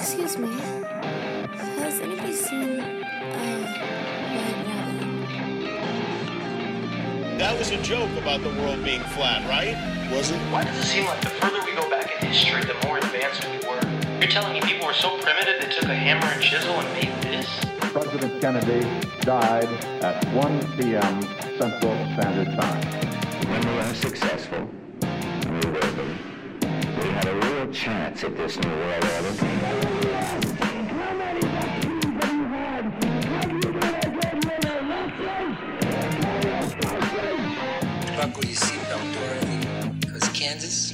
Excuse me. Has anybody seen uh, That was a joke about the world being flat, right? Was it? Why does it seem like the further we go back in history, the more advanced we were? You're telling me people were so primitive they took a hammer and chisel and made this? President Kennedy died at 1 p.m. Central Standard Time. When we were successful, a chance at this new world order. Buckle your seatbelt, Dorothy, because Kansas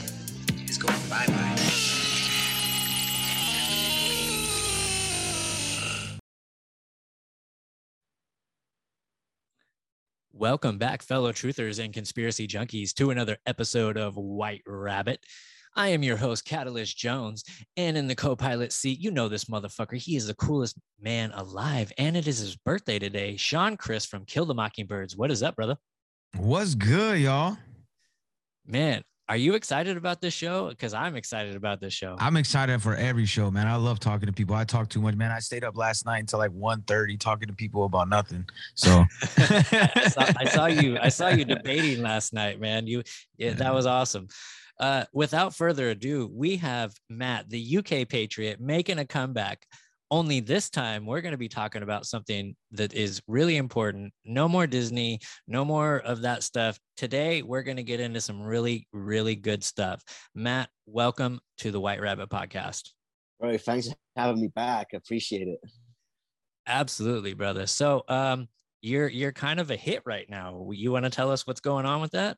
is going bye-bye. Welcome back, fellow truthers and conspiracy junkies, to another episode of White Rabbit. I am your host, Katillist Jones, and in the co pilot seat, you know this motherfucker. He is the coolest man alive, and it is his birthday today. Sean Chris from Kill the Mockingbirds. What is up, brother? What's good, y'all? Man, are you excited about this show? Because I'm excited about this show. I'm excited for every show, man. I love talking to people. I talk too much, man. I stayed up last night until like 1.30 talking to people about nothing. So I, saw, I saw you. I saw you debating last night, man. You, yeah, that was awesome. Uh, without further ado, we have Matt, the UK Patriot, making a comeback. Only this time, we're going to be talking about something that is really important. No more Disney, no more of that stuff. Today, we're going to get into some really, really good stuff. Matt, welcome to the White Rabbit Podcast. Bro, thanks for having me back. I appreciate it. Absolutely, brother. So, um, you're you're kind of a hit right now. You want to tell us what's going on with that?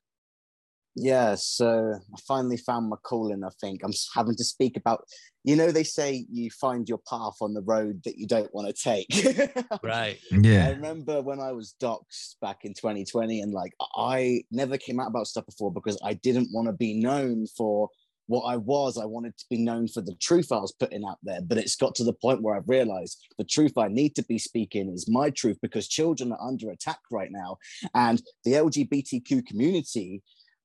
Yeah, so I finally found my calling. I think I'm having to speak about, you know, they say you find your path on the road that you don't want to take. right. Yeah. I remember when I was doxxed back in 2020, and like I never came out about stuff before because I didn't want to be known for what I was. I wanted to be known for the truth I was putting out there. But it's got to the point where I've realized the truth I need to be speaking is my truth because children are under attack right now. And the LGBTQ community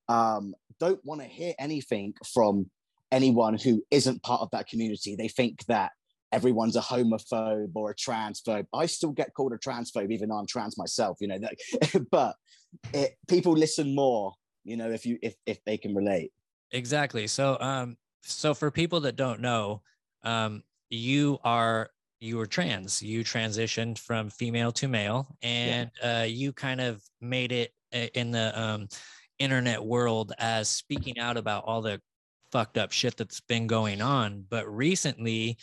um, don't want to hear anything from anyone who isn't part of that community. They think that everyone's a homophobe or a transphobe. I still get called a transphobe, even though I'm trans myself, you know, that, but it, people listen more, you know, if you, if, if they can relate. Exactly. So, um, so for people that don't know, um, you are you were trans. You transitioned from female to male, and yeah. uh, you kind of made it uh, in the um, internet world as speaking out about all the fucked up shit that's been going on. But recently,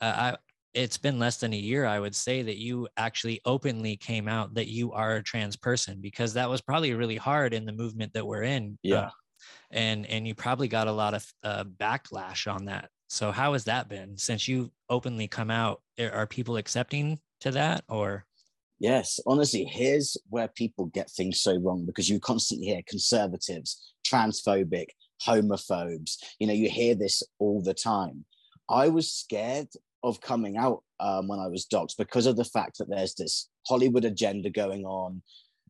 uh, I it's been less than a year, I would say, that you actually openly came out that you are a trans person because that was probably really hard in the movement that we're in. Yeah. Uh, and and you probably got a lot of uh, backlash on that. So how has that been since you openly come out? Are people accepting to that or? Yes, honestly, here's where people get things so wrong because you constantly hear conservatives, transphobic, homophobes. You know, you hear this all the time. I was scared of coming out um, when I was doxxed because of the fact that there's this Hollywood agenda going on.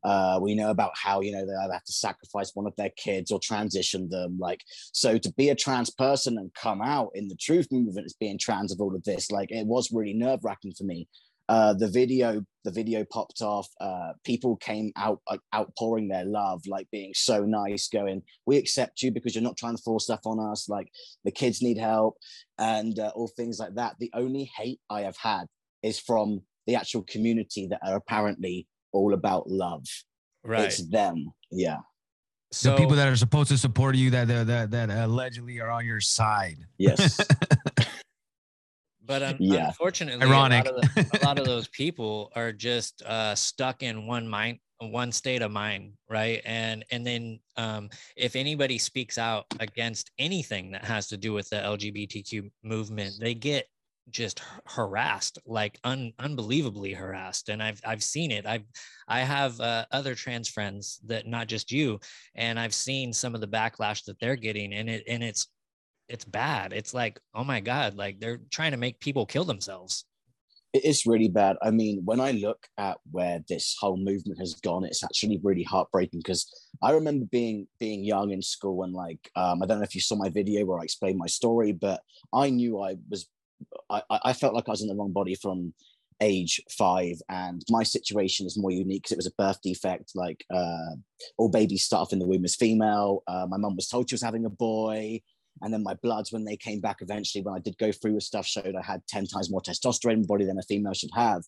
Uh, we know about how you know they either have to sacrifice one of their kids or transition them. Like so, to be a trans person and come out in the truth movement as being trans of all of this, like it was really nerve wracking for me. Uh, the video the video popped off. Uh, people came out uh, outpouring their love like being so nice going we accept you because you're not trying to force stuff on us. Like the kids need help and uh, all things like that. The only hate i have had is from the actual community that are apparently all about love. Right. It's them. Yeah. So the people that are supposed to support you that that that, that allegedly are on your side. Yes but um, Yeah. unfortunately Ironic. A, lot of the- a lot of those people are just uh, stuck in one mind one state of mind right and and then um, if anybody speaks out against anything that has to do with the lgbtq movement they get just harassed like un, unbelievably harassed and i've i've seen it i've i have uh, other trans friends that not just you and i've seen some of the backlash that they're getting and it and it's it's bad it's like oh my god like they're trying to make people kill themselves it is really bad. I mean, when I look at where this whole movement has gone, it's actually really heartbreaking because I remember being being young in school and like um, I don't know if you saw my video where I explained my story, but I knew I was I, I felt like I was in the wrong body from age five, and my situation is more unique because it was a birth defect. Like uh, all babies start off in the womb as female. Uh, my mum was told she was having a boy, and then my bloods, when they came back eventually, when I did go through with stuff, showed I had ten times more testosterone in my body than a female should have.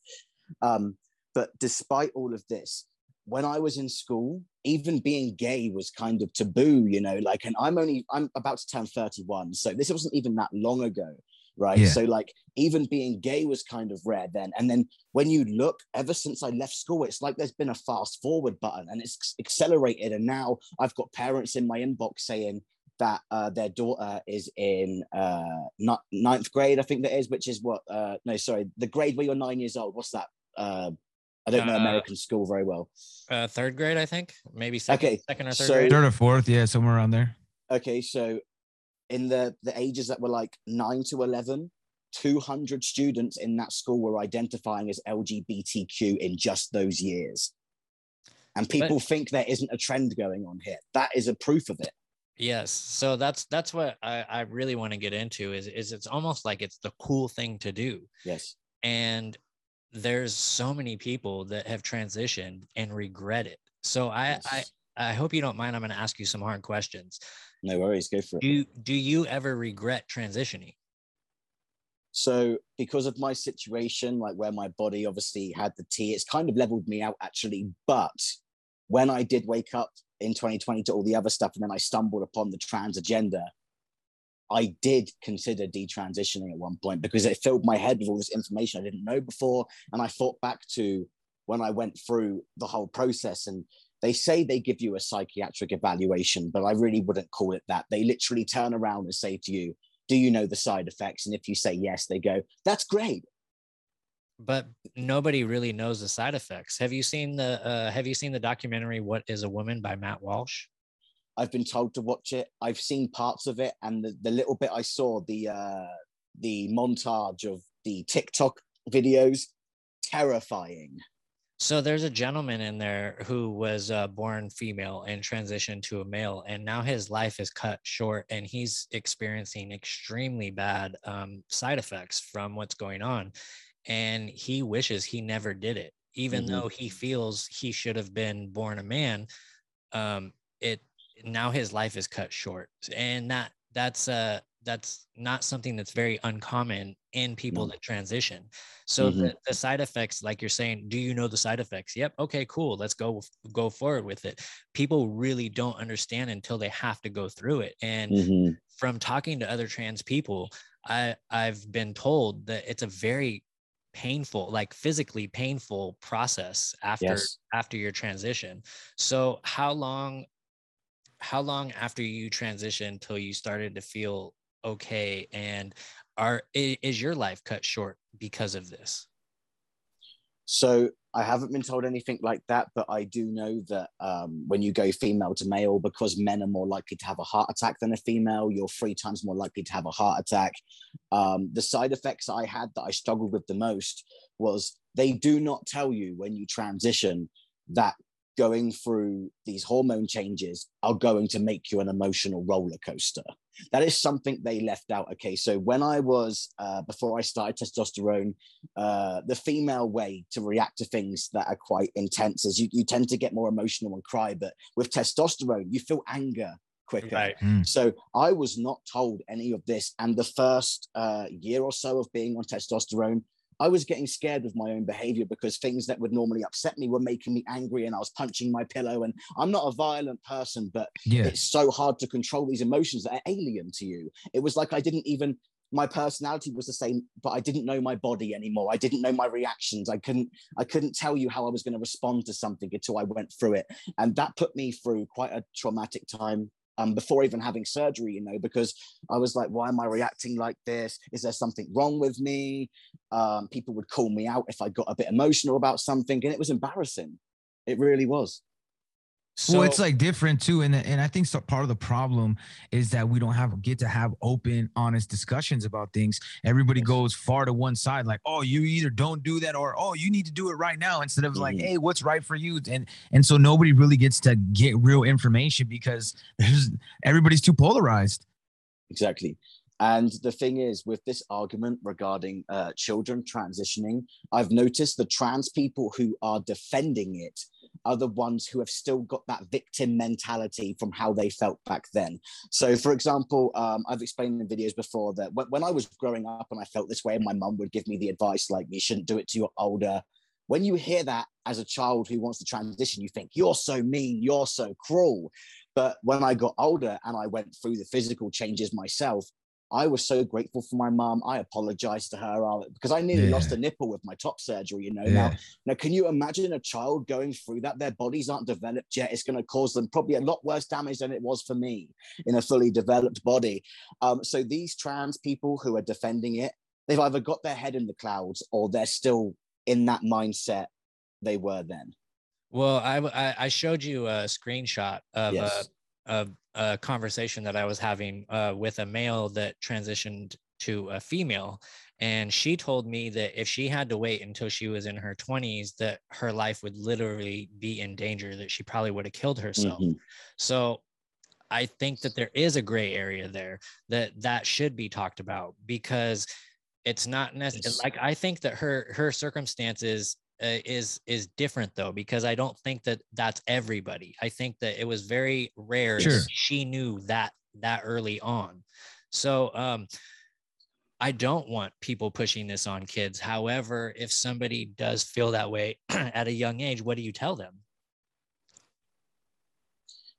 Um, but despite all of this, when I was in school, even being gay was kind of taboo, you know, like, and I'm only, I'm about to turn 31. So this wasn't even that long ago. Right. Yeah. So, like, even being gay was kind of rare then. And then when you look, ever since I left school, it's like there's been a fast forward button and it's accelerated. And now I've got parents in my inbox saying, that uh, their daughter is in uh, ni- ninth grade, I think that is, which is what, uh, no, sorry, the grade where you're nine years old. What's that? Uh, I don't know Uh, American school very well. Uh, third grade, I think, maybe second, Okay, second or third so- grade. Third or fourth, yeah, somewhere around there. Okay, so in the the ages that were like nine to 11, 200 students in that school were identifying as LGBTQ in just those years. And people think there isn't a trend going on here. That is a proof of it. Yes. So that's that's what I, I really want to get into is is it's almost like it's the cool thing to do. Yes. And there's so many people that have transitioned and regret it. So I Yes. I I hope you don't mind. I'm going to ask you some hard questions. No worries, go for it. Do do you ever regret transitioning? So because of my situation, like where my body obviously had the T, it's kind of leveled me out actually. But when I did wake up in 2020 to all the other stuff, and then I stumbled upon the trans agenda, I did consider detransitioning at one point because it filled my head with all this information I didn't know before. And I thought back to when I went through the whole process and they say they give you a psychiatric evaluation, but I really wouldn't call it that. They literally turn around and say to you, do you know the side effects? And if you say yes, they go, that's great. But nobody really knows the side effects. Have you seen the uh, Have you seen the documentary "What Is a Woman" by Matt Walsh? I've been told to watch it. I've seen parts of it, and the, the little bit I saw, the uh, the montage of the TikTok videos, terrifying. So there's a gentleman in there who was uh, born female and transitioned to a male, and now his life is cut short, and he's experiencing extremely bad um, side effects from what's going on, and he wishes he never did it, even Mhm. though he feels he should have been born a man. Um, it now his life is cut short, and that that's uh that's not something that's very uncommon in people No. that transition. So Mhm. the, the side effects, like you're saying, do you know the side effects? Yep. Okay, cool. Let's go go forward with it. People really don't understand until they have to go through it. And Mhm. from talking to other trans people, I I've been told that it's a very painful, like physically painful process after Yes. after your transition. So how long how long after you transitioned till you started to feel okay and are is your life cut short because of this? So I haven't been told anything like that, but I do know that um, when you go female to male, because men are more likely to have a heart attack than a female, you're three times more likely to have a heart attack. Um, the side effects I had that I struggled with the most was they do not tell you when you transition that going through these hormone changes are going to make you an emotional roller coaster. That is something they left out. Okay, so when I was uh, before I started testosterone, uh, the female way to react to things that are quite intense is you, you tend to get more emotional and cry. But with testosterone, you feel anger quicker. Right. Mm. So I was not told any of this. And the first uh, year or so of being on testosterone, I was getting scared with my own behavior because things that would normally upset me were making me angry and I was punching my pillow. And I'm not a violent person, but Yeah. it's so hard to control these emotions that are alien to you. It was like I didn't even my personality was the same, but I didn't know my body anymore. I didn't know my reactions. I couldn't I couldn't tell you how I was going to respond to something until I went through it. And that put me through quite a traumatic time um, before even having surgery, you know, because I was like, why am I reacting like this? Is there something wrong with me? Um, people would call me out if I got a bit emotional about something, and it was embarrassing. It really was. So well, it's like different too, and and I think so, part of the problem is that we don't have get to have open, honest discussions about things. Everybody goes far to one side, like, oh, you either don't do that, or oh, you need to do it right now, instead of like, Mhm. hey, what's right for you? And and so nobody really gets to get real information because there's everybody's too polarized. Exactly. And the thing is, with this argument regarding uh, children transitioning, I've noticed the trans people who are defending it are the ones who have still got that victim mentality from how they felt back then. So, for example, um, I've explained in videos before that when, when I was growing up and I felt this way, my mum would give me the advice like, you shouldn't do it to your older. When you hear that as a child who wants to transition, you think, you're so mean, you're so cruel. But when I got older and I went through the physical changes myself, I was so grateful for my mom. I apologized to her uh, because I nearly Yeah. lost a nipple with my top surgery. You know, Yeah. now, now can you imagine a child going through that? Their bodies aren't developed yet. It's going to cause them probably a lot worse damage than it was for me in a fully developed body. Um, so these trans people who are defending it, they've either got their head in the clouds or they're still in that mindset they were then. Well, I I showed you a screenshot of Yes. A, a, conversation that I was having uh, with a male that transitioned to a female. And she told me that if she had to wait until she was in her 20s, that her life would literally be in danger, that she probably would have killed herself. Mhm. So I think that there is a gray area there that that should be talked about because it's not necessary. Like I think that her her circumstances is is different though because I don't think that that's everybody. I think that it was very rare. Sure. She knew that that early on. So um I don't want people pushing this on kids. However, if somebody does feel that way at a young age, what do you tell them?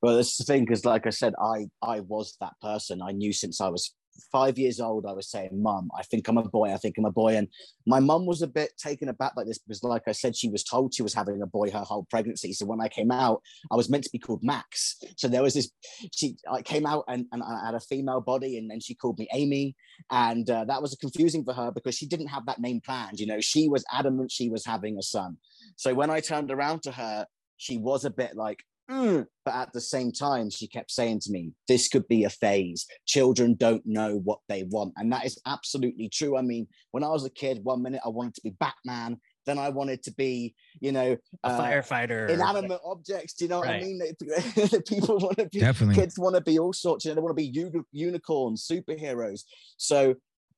Well, that's the thing, because like I said, I I was that person. I knew since I was five years old. I was saying, "Mum, I think I'm a boy. I think I'm a boy." And my mum was a bit taken aback like this because, like I said, she was told she was having a boy her whole pregnancy. So when I came out, I was meant to be called Max. So there was this. She I came out and, and I had a female body, and then she called me Amy, and uh, that was confusing for her because she didn't have that name planned. You know, she was adamant she was having a son. So when I turned around to her, she was a bit like. "Mm," But at the same time, she kept saying to me, This could be a phase. Children don't know what they want. And that is absolutely true. I mean, when I was a kid, one minute I wanted to be Batman, then I wanted to be, you know, A uh, firefighter. or inanimate objects. Do you know what Right. I mean? People want to be, Definitely. kids want to be all sorts, you know, they want to be uni- unicorns, superheroes. So,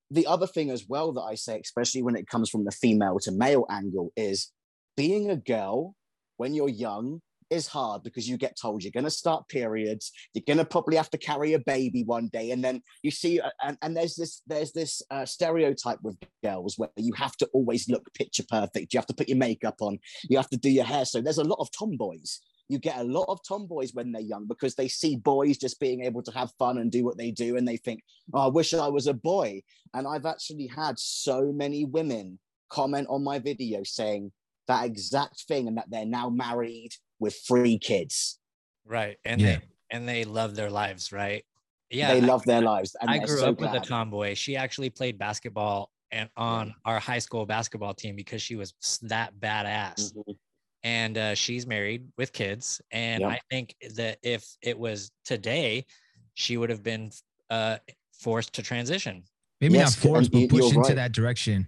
the other thing as well that I say, especially when it comes from the female to male angle, is being a girl when you're young is hard because you get told you're going to start periods you're going to probably have to carry a baby one day and then you see uh, and, and there's this there's this uh, stereotype with girls where you have to always look picture perfect you have to put your makeup on you have to do your hair. So there's a lot of tomboys. You get a lot of tomboys when they're young because they see boys just being able to have fun and do what they do and they think oh, i wish i was a boy. And i've actually had so many women comment on my video saying that exact thing and that they're now married with three kids right and Yeah. they and they love their lives right yeah they I- love their lives and i grew so up with a tomboy she actually played basketball and on our high school basketball team because she was that badass Mhm. and uh, she's married with kids and Yep. i think that if it was today she would have been uh, forced to transition Maybe Yes, not forced, but pushed into right. that direction.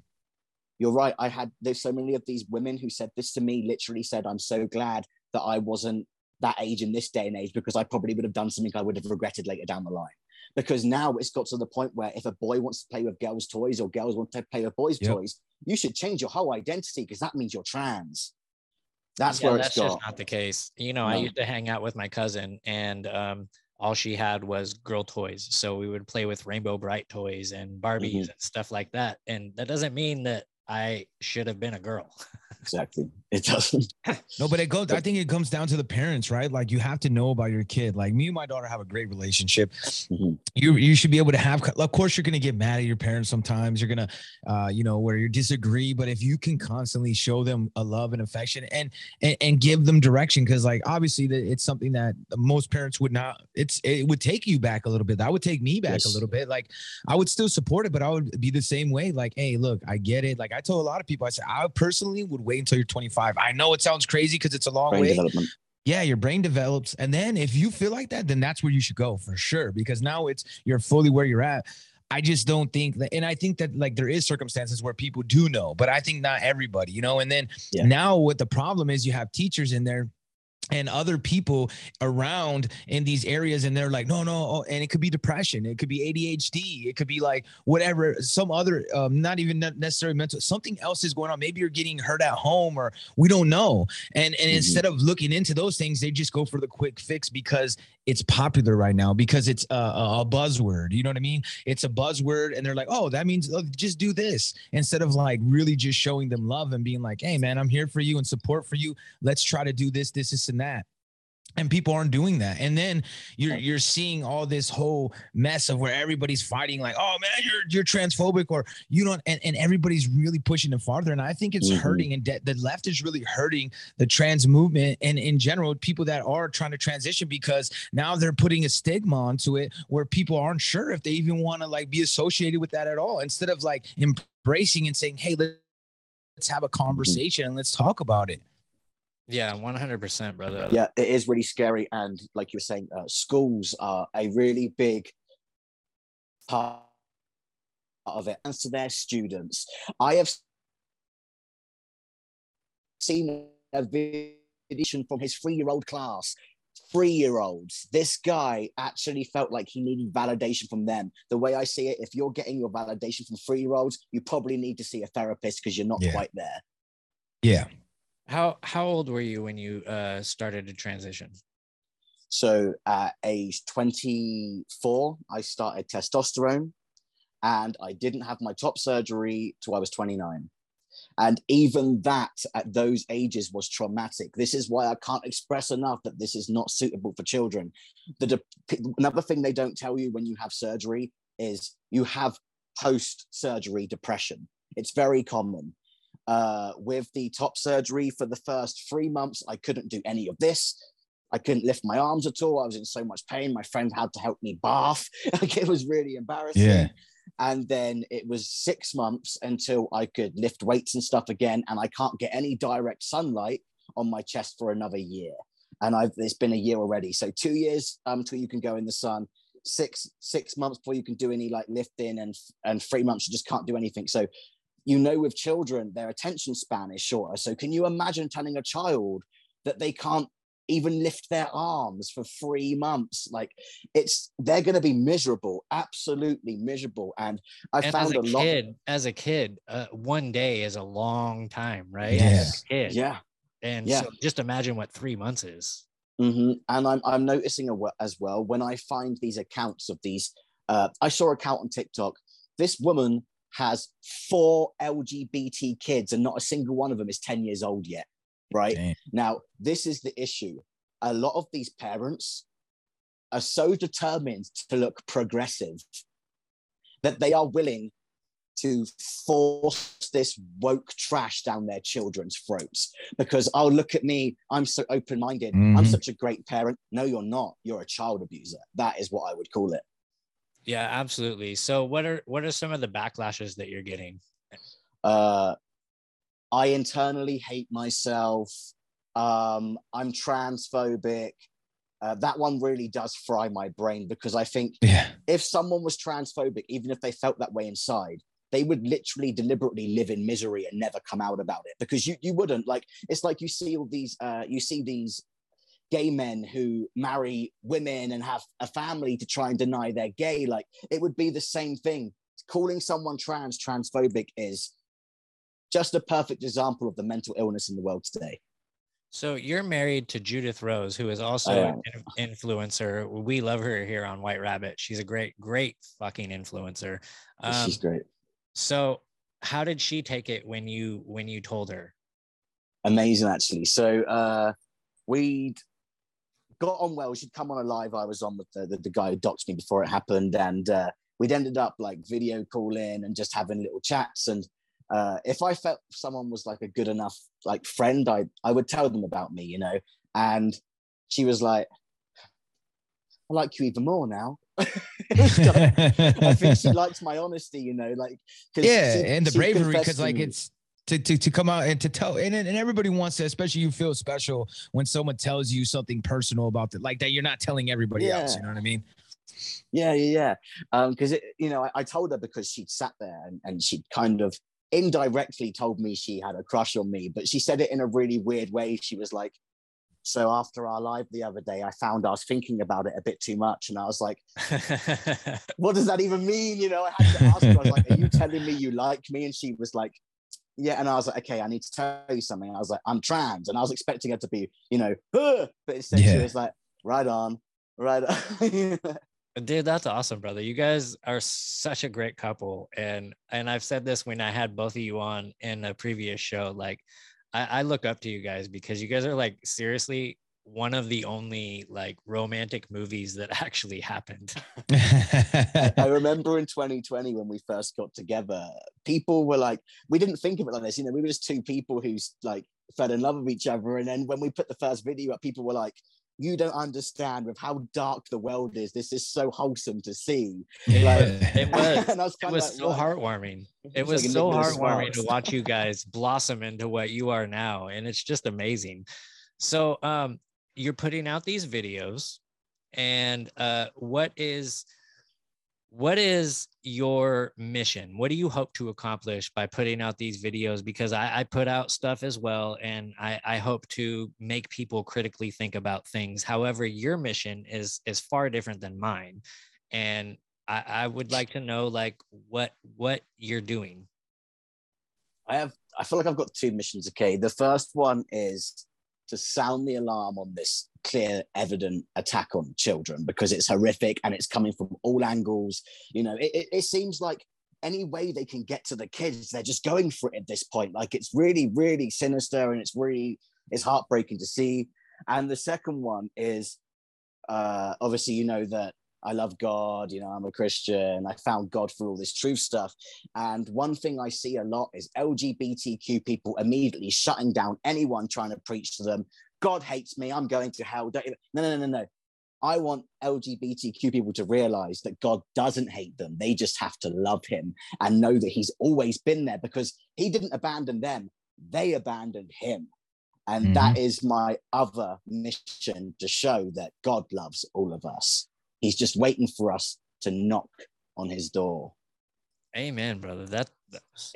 You're right i had there's so many of these women who said this to me literally said i'm so glad that i wasn't that age in this day and age because i probably would have done something i would have regretted later down the line. Because now it's got to the point where if a boy wants to play with girls toys or girls want to play with boys Yep. toys you should change your whole identity because that means you're trans. That's Yeah, where that's it's got just not the case. You know i used to hang out with my cousin and um, all she had was girl toys. So we would play with Rainbow Brite toys and barbies Mhm. and stuff like that. And that doesn't mean that i should have been a girl exactly it doesn't No, but it goes. I think it comes down to the parents, right? Like you have to know about your kid. Like me and my daughter have a great relationship. Mhm. You you should be able to have. Of course, you're gonna get mad at your parents sometimes. You're gonna, uh, you know, where you disagree. But if you can constantly show them a love and affection and and, and give them direction, because like obviously that it's something that most parents would not. It's it would take you back a little bit. That would take me back a little bit. Like I would still support it, but I would be the same way. Like, hey, look, I get it. Like I told a lot of people, I said I personally would wait until you're 25. I know it sounds crazy because it's a long brain way. Yeah, your brain develops, and then if you feel like that, then that's where you should go for sure. Because now it's you're fully where you're at. I just don't think that, and I think that like there is circumstances where people do know, but I think not everybody, you know. And then Yeah. now what the problem is, you have teachers in there and other people around in these areas and they're like no no oh, and it could be depression it could be adhd it could be like whatever some other um, not even necessarily mental something else is going on maybe you're getting hurt at home or we don't know and and mm-hmm. instead of looking into those things they just go for the quick fix because it's popular right now because it's a, a, buzzword. You know what I mean? It's a buzzword, and they're like, "Oh, that means oh, just do this," instead of like really just showing them love and being like, "Hey, man, I'm here for you and support for you. Let's try to do this, this, this, and that." And people aren't doing that. And then you're you're seeing all this whole mess of where everybody's fighting like oh man you're you're transphobic or you don't and, and everybody's really pushing it farther. And i think it's mm-hmm. hurting and de- the left is really hurting the trans movement and in general people that are trying to transition because now they're putting a stigma onto it where people aren't sure if they even want to like be associated with that at all. Instead of like embracing and saying hey let's have a mm-hmm. conversation and let's talk about it yeah, 100%, brother. Yeah, it is really scary. And like you were saying, uh, schools are a really big part of it. And to their students, I have seen a video from his three year old class. Three year olds. This guy actually felt like he needed validation from them. The way I see it, if you're getting your validation from three year olds, you probably need to see a therapist because you're not yeah. quite there. Yeah. How how old were you when you uh, started to transition? So at age 24, I started testosterone and I didn't have my top surgery till I was 29. And even that at those ages was traumatic. This is why I can't express enough that this is not suitable for children. The de- another thing they don't tell you when you have surgery is you have post surgery depression. It's very common. Uh, with the top surgery for the first three months, I couldn't do any of this. I couldn't lift my arms at all. I was in so much pain. My friend had to help me bath. like it was really embarrassing. Yeah. And then it was six months until I could lift weights and stuff again. And I can't get any direct sunlight on my chest for another year. And I've it's been a year already. So two years um until you can go in the sun. Six six months before you can do any like lifting, and and three months you just can't do anything. So you know with children their attention span is shorter. So can you imagine telling a child that they can't even lift their arms for three months? Like it's they're going to be miserable absolutely miserable. And i and found a, a lot kid, as a kid uh, one day is a long time right? Yeah. kid. yeah. And yeah. so just imagine what three months is. Mm-hmm. and i'm i'm noticing a, as well when i find these accounts of these uh, i saw an account on tiktok. This woman has four LGBT kids and not a single one of them is 10 years old yet. Right Damn. now, this is the issue. A lot of these parents are so determined to look progressive that they are willing to force this woke trash down their children's throats because oh look at me i'm so open-minded mm-hmm. i'm such a great parent no you're not you're a child abuser that is what i would call it yeah, absolutely. So what are what are some of the backlashes that you're getting? Uh I internally hate myself. Um, I'm transphobic. Uh, that one really does fry my brain because I think yeah. if someone was transphobic, even if they felt that way inside, they would literally deliberately live in misery and never come out about it because you you wouldn't like it's like you see all these uh, you see these gay men who marry women and have a family to try and deny they're gay. Like it would be the same thing. Calling someone trans transphobic is just a perfect example of the mental illness in the world today. So you're married to Judith Rose, who is also an influencer. We love her here on White Rabbit. She's a great, great fucking influencer. Um, She's great. So how did she take it when you when you told her? Amazing, actually. So uh, we'd got on well. She'd come on a live I was on with the, the, the guy who doxed me before it happened. And uh, we'd ended up like video calling and just having little chats. And uh, if I felt someone was like a good enough like friend, I, I would tell them about me, you know. And she was like, I like you even more now. I think she likes my honesty, you know, like yeah, she, and the bravery because like it's to, to, to come out and to tell and, and everybody wants to especially you feel special when someone tells you something personal about it like that you're not telling everybody yeah. else you know what i mean yeah yeah yeah because um, you know I, I, told her because she'd sat there and, and she'd kind of indirectly told me she had a crush on me but she said it in a really weird way she was like So after our live the other day, I found I was thinking about it a bit too much, and I was like, "What does that even mean?" You know, I had to ask her. I was like, "Are you telling me you like me?" And she was like, "Yeah." And I was like, "Okay, I need to tell you something." I was like, "I'm trans," and I was expecting her to be, you know, "Huh," but instead she was like, "Right on, right on." Dude, that's awesome, brother. You guys are such a great couple. And and I've said this when I had both of you on in a previous show. Like I, I look up to you guys because you guys are like seriously one of the only like romantic movies that actually happened. I remember in 2020 when we first got together, people were like, we didn't think of it like this. You know, we were just two people who's like fell in love with each other. And then when we put the first video up, people were like, you don't understand with how dark the world is. This is so wholesome to see. Like, It was. and I was It was like, so "What?" heartwarming. It It's was like so heartwarming to watch you guys blossom into what you are now. And it's just amazing. So um you're putting out these videos and uh what is what is your mission what do you hope to accomplish by putting out these videos because i, I put out stuff as well and I, I hope to make people critically think about things however your mission is is far different than mine and i, I would like to know like what what you're doing I have I feel like I've got two missions. Okay. The first one is to sound the alarm on this clear, evident attack on children because it's horrific and it's coming from all angles. You know, it, it, it seems like any way they can get to the kids, they're just going for it at this point. Like it's really, really sinister and it's really it's heartbreaking to see. And the second one is uh obviously you know that I love God, you know, I'm a Christian. I found God through all this truth stuff. And one thing I see a lot is LGBTQ people immediately shutting down anyone trying to preach to them. God hates me. I'm going to hell. Don't, no, no, no, no, no. I want LGBTQ people to realize that God doesn't hate them. They just have to love him and know that he's always been there because he didn't abandon them. They abandoned him. And that mm-hmm. is my other mission to show that God loves all of us. He's just waiting for us to knock on his door. amen brother that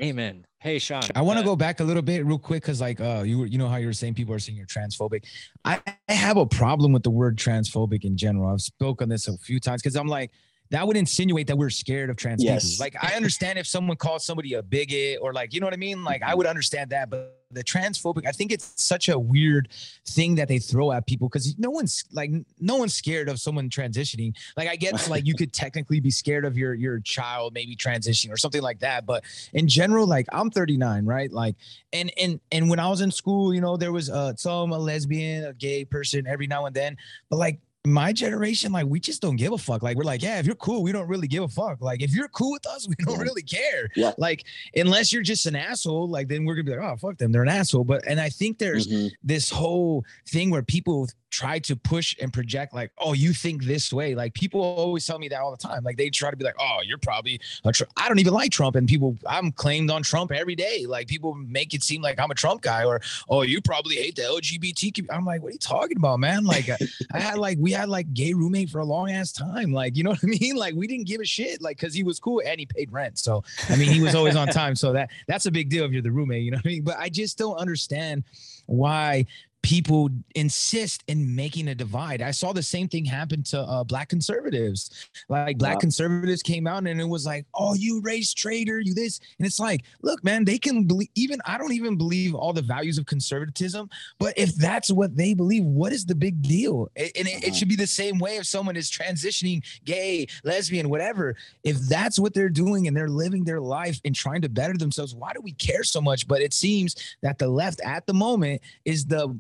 amen hey sean I want to uh, go back a little bit real quick because like uh you you know how you were saying people are saying you're transphobic. I, I have a problem with the word transphobic in general. I've spoken this a few times because I'm like that would insinuate that we're scared of trans Yes. people. Like I understand if someone calls somebody a bigot or like you know what I mean. Like I would understand that, but the transphobic, I think it's such a weird thing that they throw at people because no one's like no one's scared of someone transitioning. Like I guess like you could technically be scared of your your child maybe transitioning or something like that, but in general, like I'm 39, right? Like and and and when I was in school, you know, there was uh some a lesbian, a gay person every now and then, but like my generation, like we just don't give a fuck. Like we're like, yeah, if you're cool, we don't really give a fuck. Like if you're cool with us, we don't really care. Yeah. Like unless you're just an asshole, like then we're gonna be like, oh fuck them, they're an asshole. But and I think there's Mhm. this whole thing where people try to push and project like oh you think this way like people always tell me that all the time like they try to be like oh you're probably a Tr-. i don't even like trump and people i'm claimed on trump every day like people make it seem like i'm a trump guy or oh you probably hate the lgbt i'm like what are you talking about man like I, I had like we had like gay roommate for a long ass time like you know what i mean? Like we didn't give a shit like because he was cool and he paid rent so i mean he was always on time so that that's a big deal if you're the roommate you know what i mean? But i just don't understand why people insist in making a divide. I saw the same thing happen to uh, black conservatives. Like black conservatives came out and it was like, "Oh, you race traitor, you this," and it's like, look, man, they can believe. Even I don't even believe all the values of conservatism, but if that's what they believe, what is the big deal? And it, it Uh-huh. should be the same way if someone is transitioning, gay, lesbian, whatever. If that's what they're doing and they're living their life and trying to better themselves, why do we care so much? But it seems that the left at the moment is the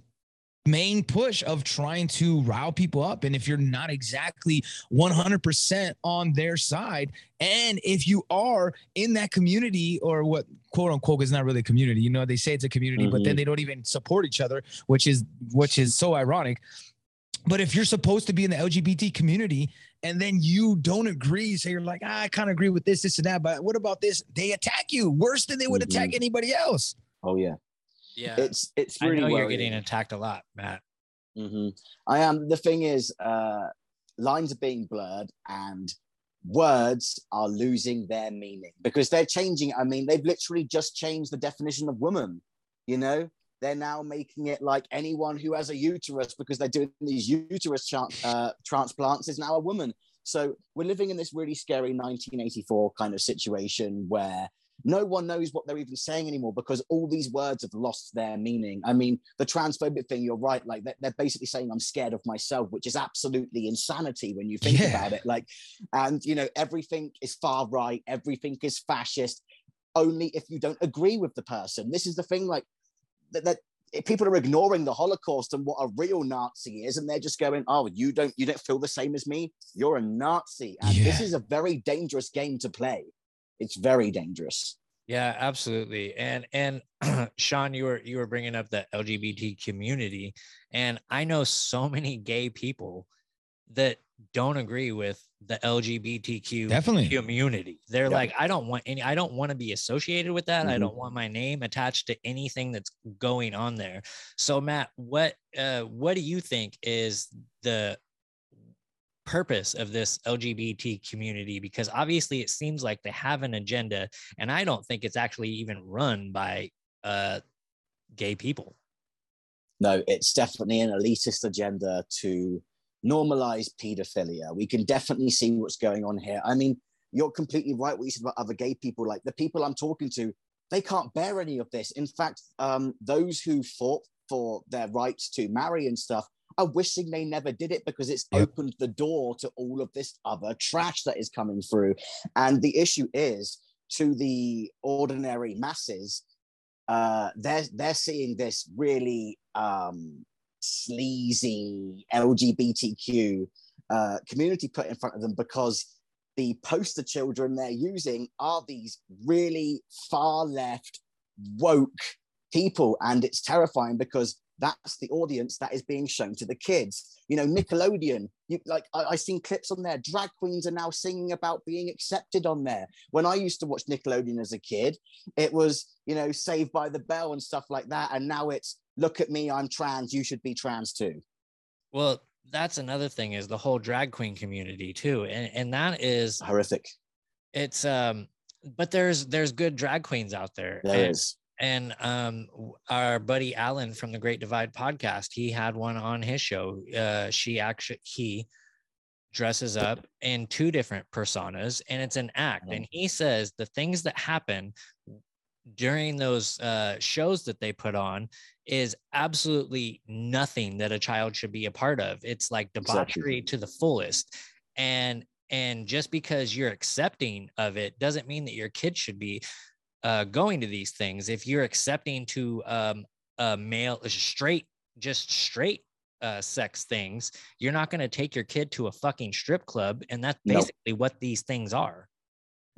main push of trying to rile people up. And if you're not exactly 100% on their side and if you are in that community or what quote unquote is not really a community you know they say it's a community but then Mhm. they don't even support each other which is which is so ironic. But if you're supposed to be in the lgbt community and then you don't agree so you're like ah, i kind of agree with this this and that but what about this? They attack you worse than they would attack anybody else. Oh yeah, yeah it's it's i really know you're getting attacked a lot matt hmm I am. The thing is, uh, lines are being blurred and words are losing their meaning because they're changing. I mean, they've literally just changed the definition of woman. You know, they're now making it like anyone who has a uterus because they're doing these uterus tra- uh, transplants is now a woman. So we're living in this really scary 1984 kind of situation where no one knows what they're even saying anymore because all these words have lost their meaning. I mean, the transphobic thing, you're right. Like they're, they're basically saying I'm scared of myself, which is absolutely insanity when you think Yeah. about it. Like, and you know, everything is far right, everything is fascist, only if you don't agree with the person. This is the thing, like that, that people are ignoring the Holocaust and what a real Nazi is, and they're just going, "Oh, you don't, you don't feel the same as me. You're a Nazi." And this is a very dangerous game to play. It's very dangerous. Yeah, absolutely. And and Sean, you were you were bringing up the LGBT community, and I know so many gay people that don't agree with the LGBTQ Definitely. community. They're Yeah. like, I don't want any, I don't want to be associated with that. I Mhm. don't want my name attached to anything that's going on there. So Matt, what uh what do you think is the purpose of this LGBT community? Because obviously it seems like they have an agenda, and I don't think it's actually even run by uh gay people. No, it's definitely an elitist agenda to normalize pedophilia. We can definitely see what's going on here. I mean, you're completely right what you said about other gay people. Like the people I'm talking to, they can't bear any of this. In fact, um, those who fought for their rights to marry and stuff are wishing they never did it because it's Yep. opened the door to all of this other trash that is coming through. And the issue is to the ordinary masses, uh, they're they're seeing this really um, sleazy LGBTQ uh, community put in front of them because the poster children they're using are these really far left woke people, and it's terrifying because that's the audience that is being shown to the kids. You know, Nickelodeon. You like I, I seen clips on there. Drag queens are now singing about being accepted on there. When I used to watch Nickelodeon as a kid, it was you know Saved by the Bell and stuff like that, and now it's look at me, I'm trans. You should be trans too. Well, that's another thing is the whole drag queen community too. And and that is Horrific. it's um but there's there's good drag queens out there. There is. And um our buddy Alan from the Great Divide podcast, he had one on his show. Uh she actually he dresses up in two different personas and it's an act. Mhm. And he says the things that happen during those uh, shows that they put on is absolutely nothing that a child should be a part of. It's like Exactly. debauchery to the fullest. And and just because you're accepting of it doesn't mean that your kid should be uh, going to these things. If you're accepting to um, a male, straight, just straight uh, sex things, you're not going to take your kid to a fucking strip club, and that's Nope. basically what these things are.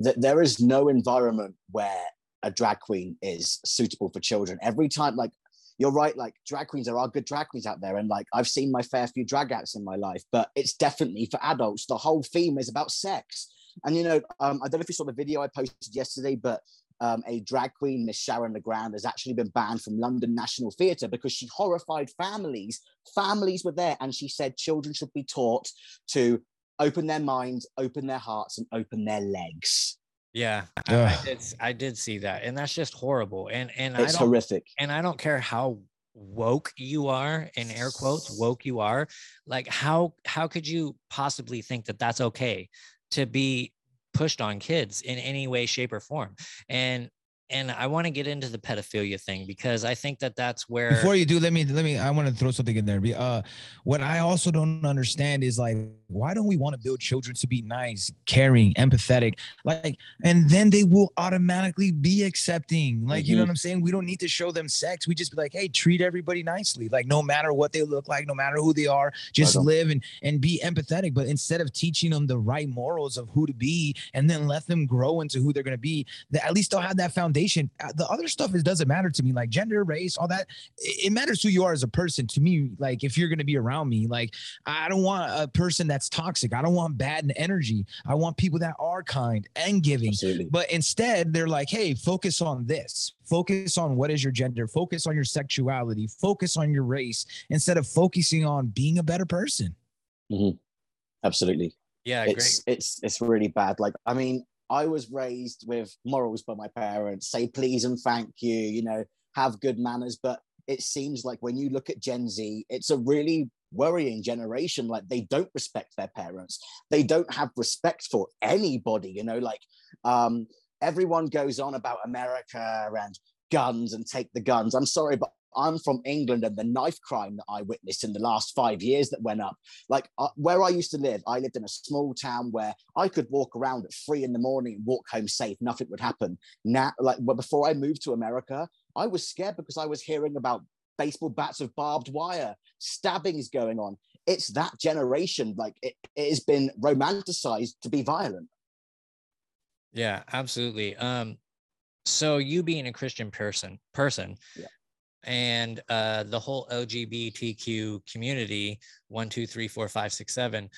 Th- there is no environment where a drag queen is suitable for children. Every time, like you're right, like drag queens, there are good drag queens out there, and like I've seen my fair few drag acts in my life, but it's definitely for adults. The whole theme is about sex, and you know, um, I don't know if you saw the video I posted yesterday, but um, a drag queen, Miss Sharon Legrand, has actually been banned from London National Theatre because she horrified families. Families were there, and she said children should be taught to open their minds, open their hearts, and open their legs. Yeah, I, I did. I did see that, and that's just horrible. And and It's I don't horrific. and I don't care how woke you are in air quotes woke you are like how how could you possibly think that that's okay to be pushed on kids in any way shape or form. And and I want to get into the pedophilia thing because I think that that's where Before you do, let me let me. I want to throw something in there. Uh, what I also don't understand is like, why don't we want to build children to be nice, caring, empathetic, like, and then they will automatically be accepting. Like, you know Mhm. what I'm saying? We don't need to show them sex. We just be like, hey, treat everybody nicely. Like, no matter what they look like, no matter who they are, just live and and be empathetic. But instead of teaching them the right morals of who to be, and then let them grow into who they're gonna be, that at least they'll have that foundation. Uh, The other stuff is doesn't matter to me, like gender, race, all that. It, it matters who you are as a person. To me, like if you're gonna be around me, like I don't want a person that's toxic. I don't want bad energy. I want people that are kind and giving. Absolutely. But instead, they're like, hey, focus on this. Focus on what is your gender. Focus on your sexuality. Focus on your race instead of focusing on being a better person. Absolutely. yeah it's it's it's really bad. Like I mean, I was raised with morals by my parents. Say please and thank you. You know, have good manners. But it seems like when you look at Gen Z, it's a really worrying generation. Like they don't respect their parents, they don't have respect for anybody. You know, like um, everyone goes on about America and guns and take the guns. I'm sorry, but I'm from England, and the knife crime that I witnessed in the last five years that went up, like uh, where I used to live, I lived in a small town where I could walk around at three in the morning, and walk home safe, nothing would happen. Now, like well, before I moved to America, I was scared because I was hearing about baseball bats of barbed wire, stabbings going on. It's that generation, like it, it has been romanticized to be violent. Yeah, absolutely. Um, so you being a Christian person, person, Yeah. And uh, the whole LGBTQ community, one, two, three, four, five, six, seven.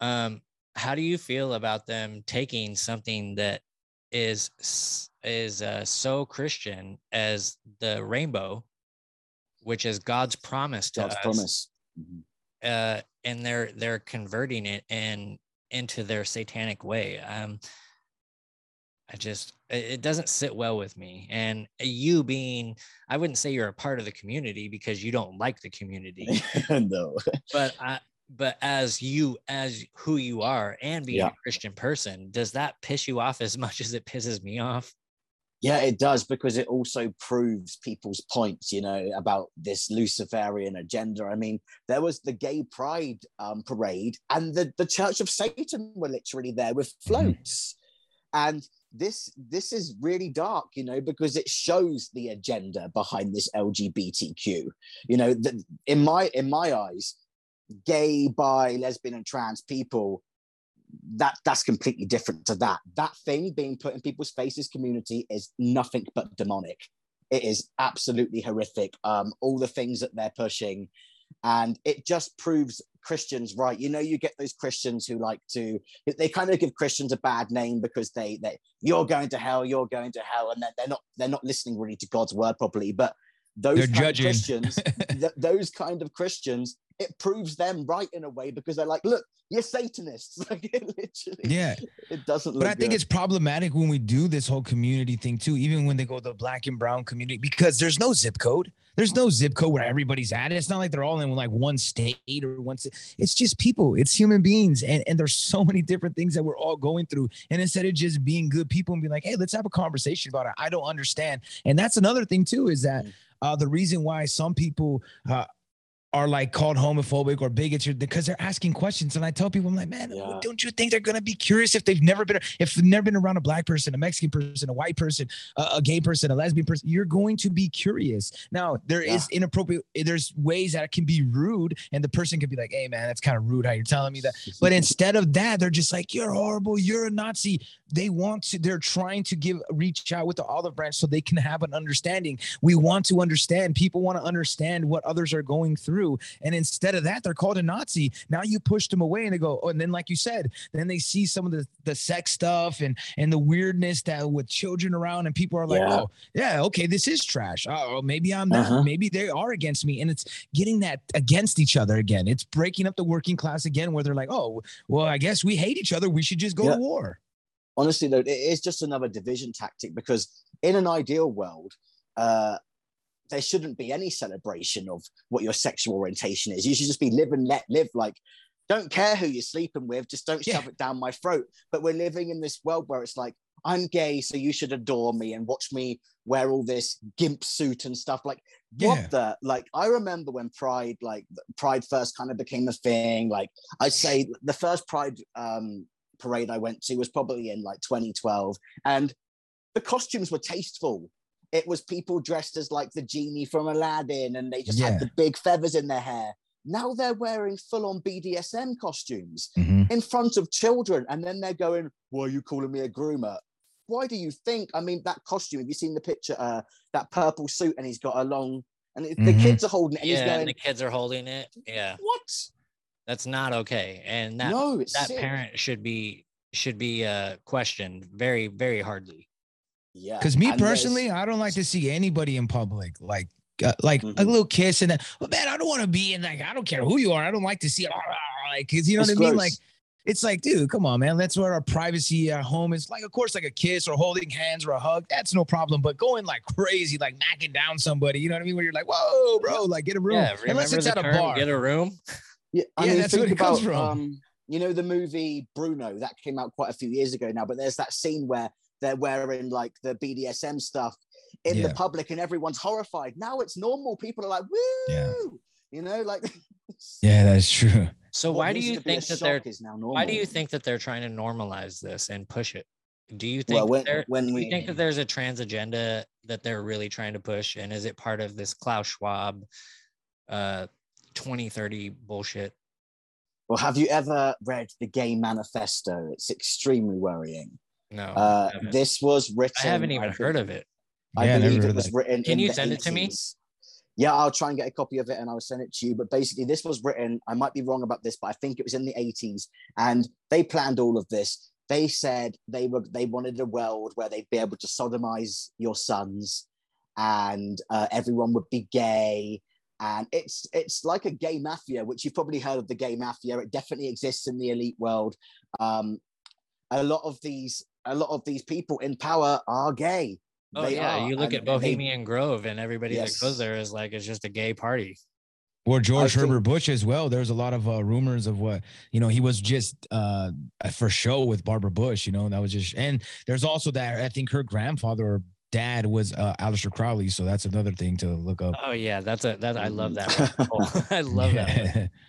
Um, how do you feel about them taking something that is is uh, so Christian as the rainbow, which is God's promise to God's us, promise. Mhm. uh, and they're they're converting it and into their satanic way. Um, I just it doesn't sit well with me. And you being, I wouldn't say you're a part of the community because you don't like the community, no. but I, but as you as who you are and being Yeah. a Christian person, does that piss you off as much as it pisses me off? Yeah, it does because it also proves people's points, you know, about this Luciferian agenda. I mean, there was the gay pride um, parade, and the, the Church of Satan were literally there with floats. And this this is really dark, you know, because it shows the agenda behind this LGBTQ. You know, the, in my in my eyes, gay, bi, lesbian, and trans people that that's completely different to that. That thing being put in people's faces, community, is nothing but demonic. It is absolutely horrific. Um, all the things that they're pushing, and it just proves Christians right. You know, you get those Christians who like to they kind of give Christians a bad name because they they you're going to hell, you're going to hell, and they're, they're not they're not listening really to God's word properly. But those They're kind of Christians, th- those kind of Christians, it proves them right in a way because they're like, look, you're Satanists. Like it literally, Yeah. it doesn't. But I think good. it's problematic when we do this whole community thing too, even when they go the black and brown community, because there's no zip code. There's no zip code where everybody's at. It's not like they're all in like one state or one. sta- It's just people. It's human beings, and and there's so many different things that we're all going through. And instead of just being good people and be like, hey, let's have a conversation about it. I don't understand. And that's another thing too is that Mm. uh, the reason why some people uh, are like called homophobic or bigots are because they're asking questions. And I tell people, I'm like, man, Yeah. don't you think they're gonna be curious if they've never been if they've never been around a black person, a Mexican person, a white person, a, a gay person, a lesbian person? You're going to be curious. Now there is inappropriate. There's ways that it can be rude, and the person could be like, hey man, that's kind of rude how you're telling me that. But instead of that, they're just like, you're horrible, you're a Nazi. They want to, they're trying to give reach out with the olive branch so they can have an understanding. We want to understand. People want to understand what others are going through. And instead of that, they're called a Nazi. Now you push them away and they go, oh, and then like you said, then they see some of the, the sex stuff and and the weirdness that with children around, and people are like, Yeah. oh, yeah, okay, this is trash. Oh, maybe I'm not. Uh-huh. Maybe they are against me. And it's getting that against each other again. It's breaking up the working class again, where they're like, oh, well, I guess we hate each other. We should just go Yeah. to war. honestly though it is just another division tactic because in an ideal world uh there shouldn't be any celebration of what your sexual orientation is you should just be live and let live like don't care who you're sleeping with just don't Yeah. shove it down my throat but we're living in this world where it's like i'm gay so you should adore me and watch me wear all this gimp suit and stuff like what Yeah. the like i remember when pride like pride first kind of became a thing like i'd say the first pride um parade I went to was probably in like 2012, and the costumes were tasteful. It was people dressed as like the genie from Aladdin, and they just Yeah. had the big feathers in their hair. Now they're wearing full on BDSM costumes Mhm. in front of children, and then they're going, Why are you calling me a groomer? Why do you think? I mean, that costume, have you seen the picture? Uh, that purple suit, and he's got a long, and it- the kids are holding it, and Yeah, he's and going, the kids are holding it. Yeah, What? that's not okay. And that, no, that sick. parent should be should be uh questioned very very hardly. Yeah. Because me and there's- personally, I don't like to see anybody in public like uh, like a Mhm. little kiss and then, well, man, I don't want to be in like I don't care who you are. I don't like to see it. Like, 'cause you know It's what I mean? gross. Like, It's like, dude, come on, man. That's where our privacy at home is. Like, of course, like a kiss or holding hands or a hug, that's no problem. But going like crazy, like knocking down somebody, you know what I mean? Where you're like, whoa, bro, like get a room. Yeah, Unless it's at a bar. Get a room. Yeah, I Yeah, mean, that's think where it comes from. Um, you know, the movie Bruno that came out quite a few years ago now, but there's that scene where they're wearing like the BDSM stuff in Yeah. the public and everyone's horrified. Now it's normal. People are like, woo, Yeah. you know, like. Yeah, that's true. So what why do you to be a think that they're shock is now normal. why do you think that they're trying to normalize this and push it? Do you think Well, that when- there- when do we- you think that there's a trans agenda that they're really trying to push? And is it part of this Klaus Schwab uh 2030 bullshit? Well, have you ever read the Gay Manifesto? It's extremely worrying. No. Uh, this was written. I haven't even think- heard of it. I Yeah, I never believe heard it was that. written. Can in you the send it to me? 80s. Yeah, I'll try and get a copy of it and I'll send it to you. But basically, this was written. I might be wrong about this, but I think it was in the 80s, and they planned all of this. They said they were they wanted a world where they'd be able to sodomize your sons, and uh, everyone would be gay. And it's it's like a gay mafia, which you've probably heard of the gay mafia. It definitely exists in the elite world. Um, a lot of these a lot of these people in power are gay. Oh They yeah, are, you look and at they- Bohemian Grove and everybody that goes there is like it's just a gay party. Or George I think- Herbert Bush as well. There's a lot of uh, rumors of what you know he was just uh, for show with Barbara Bush. You know that was just and there's also that I think her grandfather or dad was uh, Aleister Crowley. So that's another thing to look up. Oh yeah, that's a that I love that. Rabbit hole. I love that.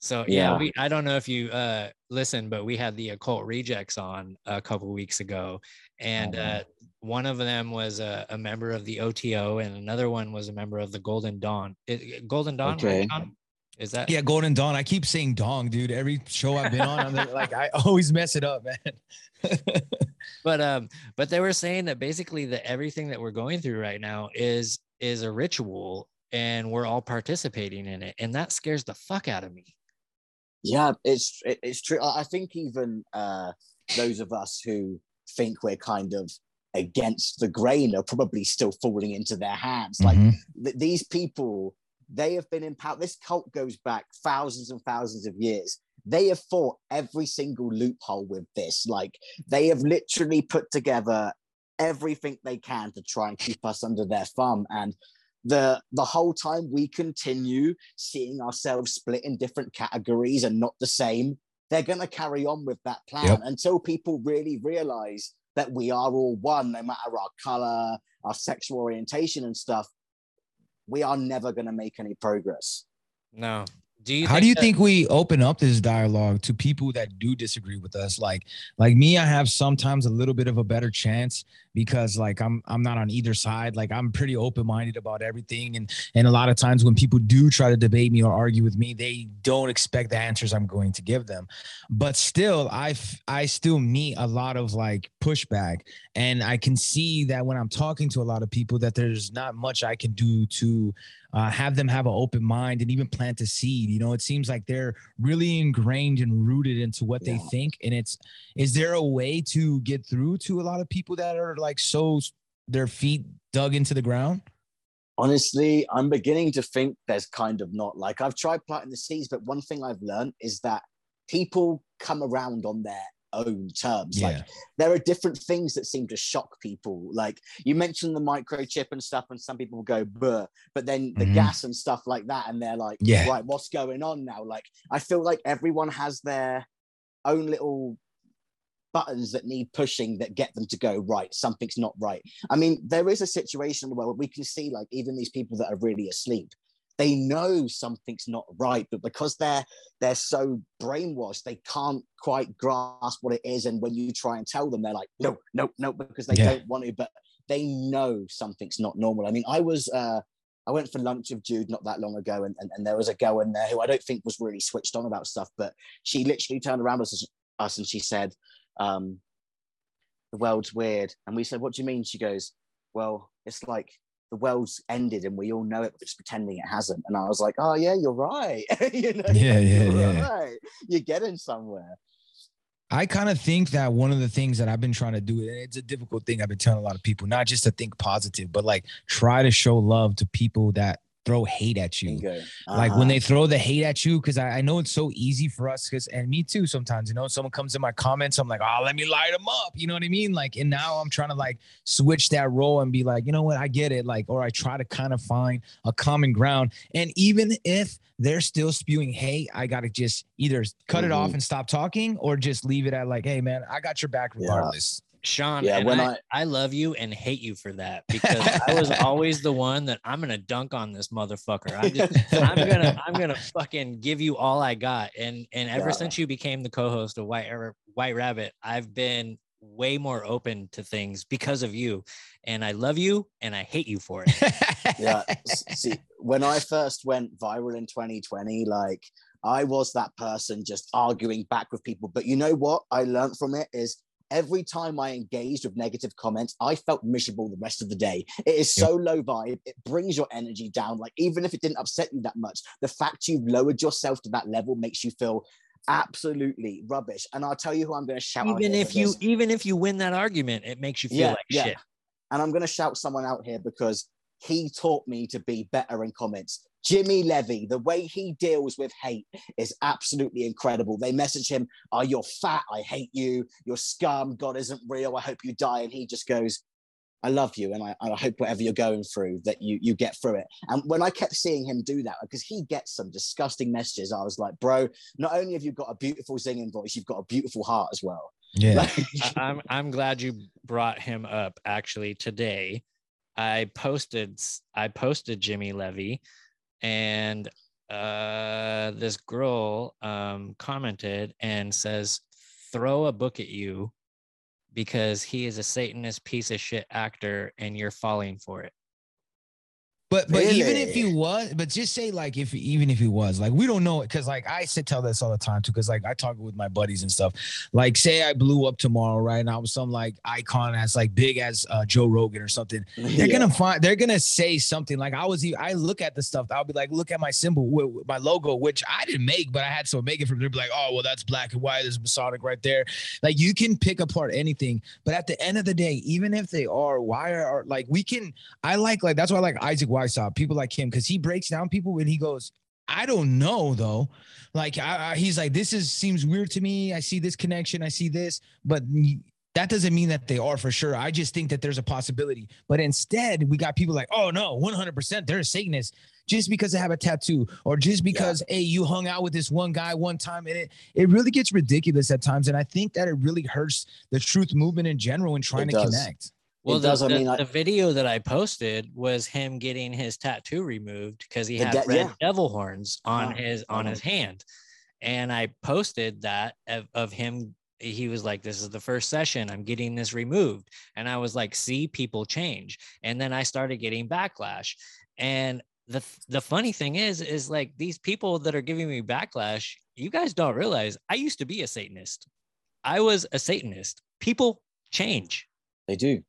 one. Yeah. So yeah, Yeah. we I don't know if you uh listen, but we had the occult rejects on a couple weeks ago, and Oh, uh, one of them was a, a member of the OTO, and another one was a member of the Golden Dawn. It, Golden Dawn, Okay. right, Sean? Is that Yeah, Golden Dawn. I keep saying dong, dude. Every show I've been on, I'm like, I always mess it up, man. but um but they were saying that basically that everything that we're going through right now is is a ritual and we're all participating in it and that scares the fuck out of me Yeah, it's it's true. I think even uh, those of us who think we're kind of against the grain are probably still falling into their hands. Like Mhm. th- these people, they have been in power. This cult goes back thousands and thousands of years. They have fought every single loophole with this. Like they have literally put together everything they can to try and keep us under their thumb. And the the whole time we continue seeing ourselves split in different categories and not the same, they're going to carry on with that plan Yep. until people really realize that we are all one, no matter our color, our sexual orientation, and stuff. We are never going to make any progress. no do you How do you that- think we open up this dialogue to people that do disagree with us? Like, like me, I have sometimes a little bit of a better chance because like I'm I'm not on either side. Like I'm pretty open minded about everything, and and a lot of times when people do try to debate me or argue with me, they don't expect the answers I'm going to give them. But still, i i still meet a lot of like pushback, and I can see that when I'm talking to a lot of people that there's not much I can do to uh, have them have an open mind and even plant a seed. You know, it seems like they're really ingrained and rooted into what they think. And it's, is there a way to get through to a lot of people that are like so their feet dug into the ground? Honestly, I'm beginning to think there's kind of not. Like I've tried planting the seeds, but one thing I've learned is that people come around on their own terms. Like there are different things that seem to shock people. Like you mentioned the microchip and stuff, and some people go, Buh, but then the Mhm. gas and stuff like that, and they're like, Yeah. right, what's going on now? Like I feel like everyone has their own little buttons that need pushing that get them to go right something's not right i mean there is a situation where we can see like even these people that are really asleep they know something's not right but because they're they're so brainwashed they can't quite grasp what it is and when you try and tell them they're like no no no because they Yeah. don't want to but they know something's not normal i mean i was uh I went for lunch with Jude not that long ago, and, and, and there was a girl in there who I don't think was really switched on about stuff, but she literally turned around us, us and she said, um, The world's weird. And we said, What do you mean? She goes, Well, it's like the world's ended and we all know it, but just pretending it hasn't. And I was like, Oh, yeah, you're right. you know, Yeah, yeah, you're yeah. right. You're getting somewhere. I kind of think that one of the things that I've been trying to do, and it's a difficult thing I've been telling a lot of people, not just to think positive, but like try to show love to people that throw hate at you. Like Uh-huh. when they throw the hate at you, because I, I know it's so easy for us, because and me too sometimes, you know, someone comes in my comments, I'm like, oh, let me light them up. You know what I mean? Like, and now I'm trying to like switch that role and be like, you know what, I get it. Like, or I try to kind of find a common ground. And even if they're still spewing hate, I gotta just either cut it off Mhm. and stop talking or just leave it at like, hey man, I got your back Yeah. Sean, Yeah, when I, I- I love you and hate you for that because I was always the one that I'm gonna dunk on this motherfucker. I'm just I'm gonna I'm gonna fucking give you all I got. And and ever Yeah. since you became the co-host of White White Rabbit, I've been way more open to things because of you. And I love you and I hate you for it. yeah see when i first went viral in 2020 like i was that person just arguing back with people but you know what i learned from it is every time i engaged with negative comments i felt miserable the rest of the day it is so low vibe it brings your energy down like even if it didn't upset you that much the fact you've lowered yourself to that level makes you feel absolutely rubbish and i'll tell you who i'm going to shout even if you this. even if you win that argument, it makes you feel Yeah, like yeah. shit. and I'm going to shout someone out here because he taught me to be better in comments. Jimmy Levy, the way he deals with hate is absolutely incredible. They message him, Oh, you're fat. I hate you. You're scum. God isn't real. I hope you die. And he just goes, I love you. And I, I hope whatever you're going through, that you, you get through it. And when I kept seeing him do that, because he gets some disgusting messages, I was like, Bro, not only have you got a beautiful singing voice, you've got a beautiful heart as well. Yeah. Like, I- I'm I'm glad you brought him up. Actually, today, I posted I posted Jimmy Levy, and uh, this girl um, commented and says, "Throw a book at you." Because he is a Satanist piece of shit actor and you're falling for it. But but even if he was, but just say like if even if he was, like we don't know it because like I sit tell this all the time too, because like I talk with my buddies and stuff. Like say I blew up tomorrow, right? And I was some like icon as like big as uh, Joe Rogan or something. They're Yeah. gonna find they're gonna say something like I was I look at the stuff. I'll be like, look at my symbol, my logo, which I didn't make, but I had someone make it from. They'll be like, oh well, that's black and white. There's Masonic right there. Like you can pick apart anything, but at the end of the day, even if they are, why are are- like we can I like like that's why I like Isaac Weishaupt, people like him, because he breaks down people and he goes, I don't know though. Like I, I, he's like, this is seems weird to me. I see this connection, I see this, but that doesn't mean that they are for sure. I just think that there's a possibility. But instead, we got people like, oh no, 100%, they're a Satanist just because they have a tattoo or just because hey, you hung out with this one guy one time and it it really gets ridiculous at times. And I think that it really hurts the truth movement in general and trying It to does. connect. Well, does, the, I the, mean, the video that I posted was him getting his tattoo removed because he had de- red yeah. devil horns on Ah, his on uh-huh. his hand, and I posted that of, of him. He was like, "This is the first session. I'm getting this removed," and I was like, "See, people change." And then I started getting backlash, and the the funny thing is, is like these people that are giving me backlash. You guys don't realize I used to be a Satanist. I was a Satanist. People change. They do.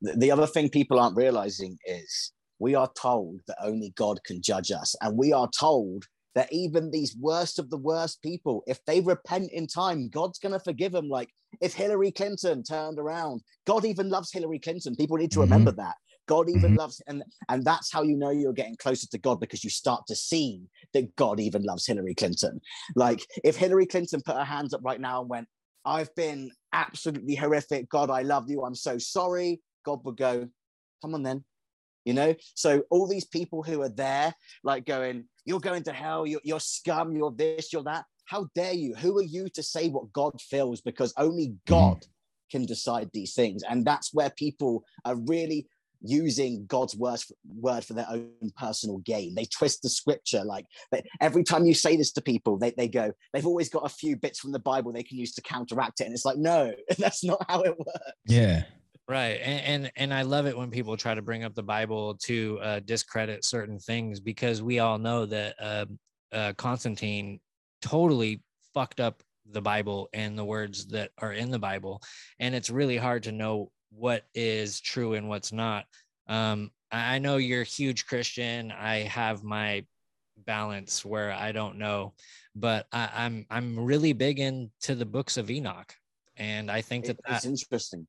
The the other thing people aren't realizing is we are told that only God can judge us. And we are told that even these worst of the worst people, if they repent in time, God's going to forgive them. Like if Hillary Clinton turned around, God even loves Hillary Clinton. People need to Mhm. remember that. God even Mhm. loves, and and that's how you know you're getting closer to God because you start to see that God even loves Hillary Clinton. Like if Hillary Clinton put her hands up right now and went, I've been absolutely horrific. God, I love you. I'm so sorry. God would go, come on then. You know? So all these people who are there, like going, you're going to hell, you're, you're scum, you're this, you're that. How dare you? Who are you to say what God feels? Because only mm. God can decide these things. And that's where people are really using God's word for, word for their own personal gain. They twist the scripture. Like they, every time you say this to people, they, they go, they've always got a few bits from the Bible they can use to counteract it. And it's like, no, that's not how it works. Yeah. Right. And, and and I love it when people try to bring up the Bible to uh, discredit certain things because we all know that uh, uh, Constantine totally fucked up the Bible and the words that are in the Bible, and it's really hard to know what is true and what's not. Um, I know you're a huge Christian. I have my balance where I don't know, but I, I'm I'm really big into the books of Enoch, and I think that It- it's that interesting.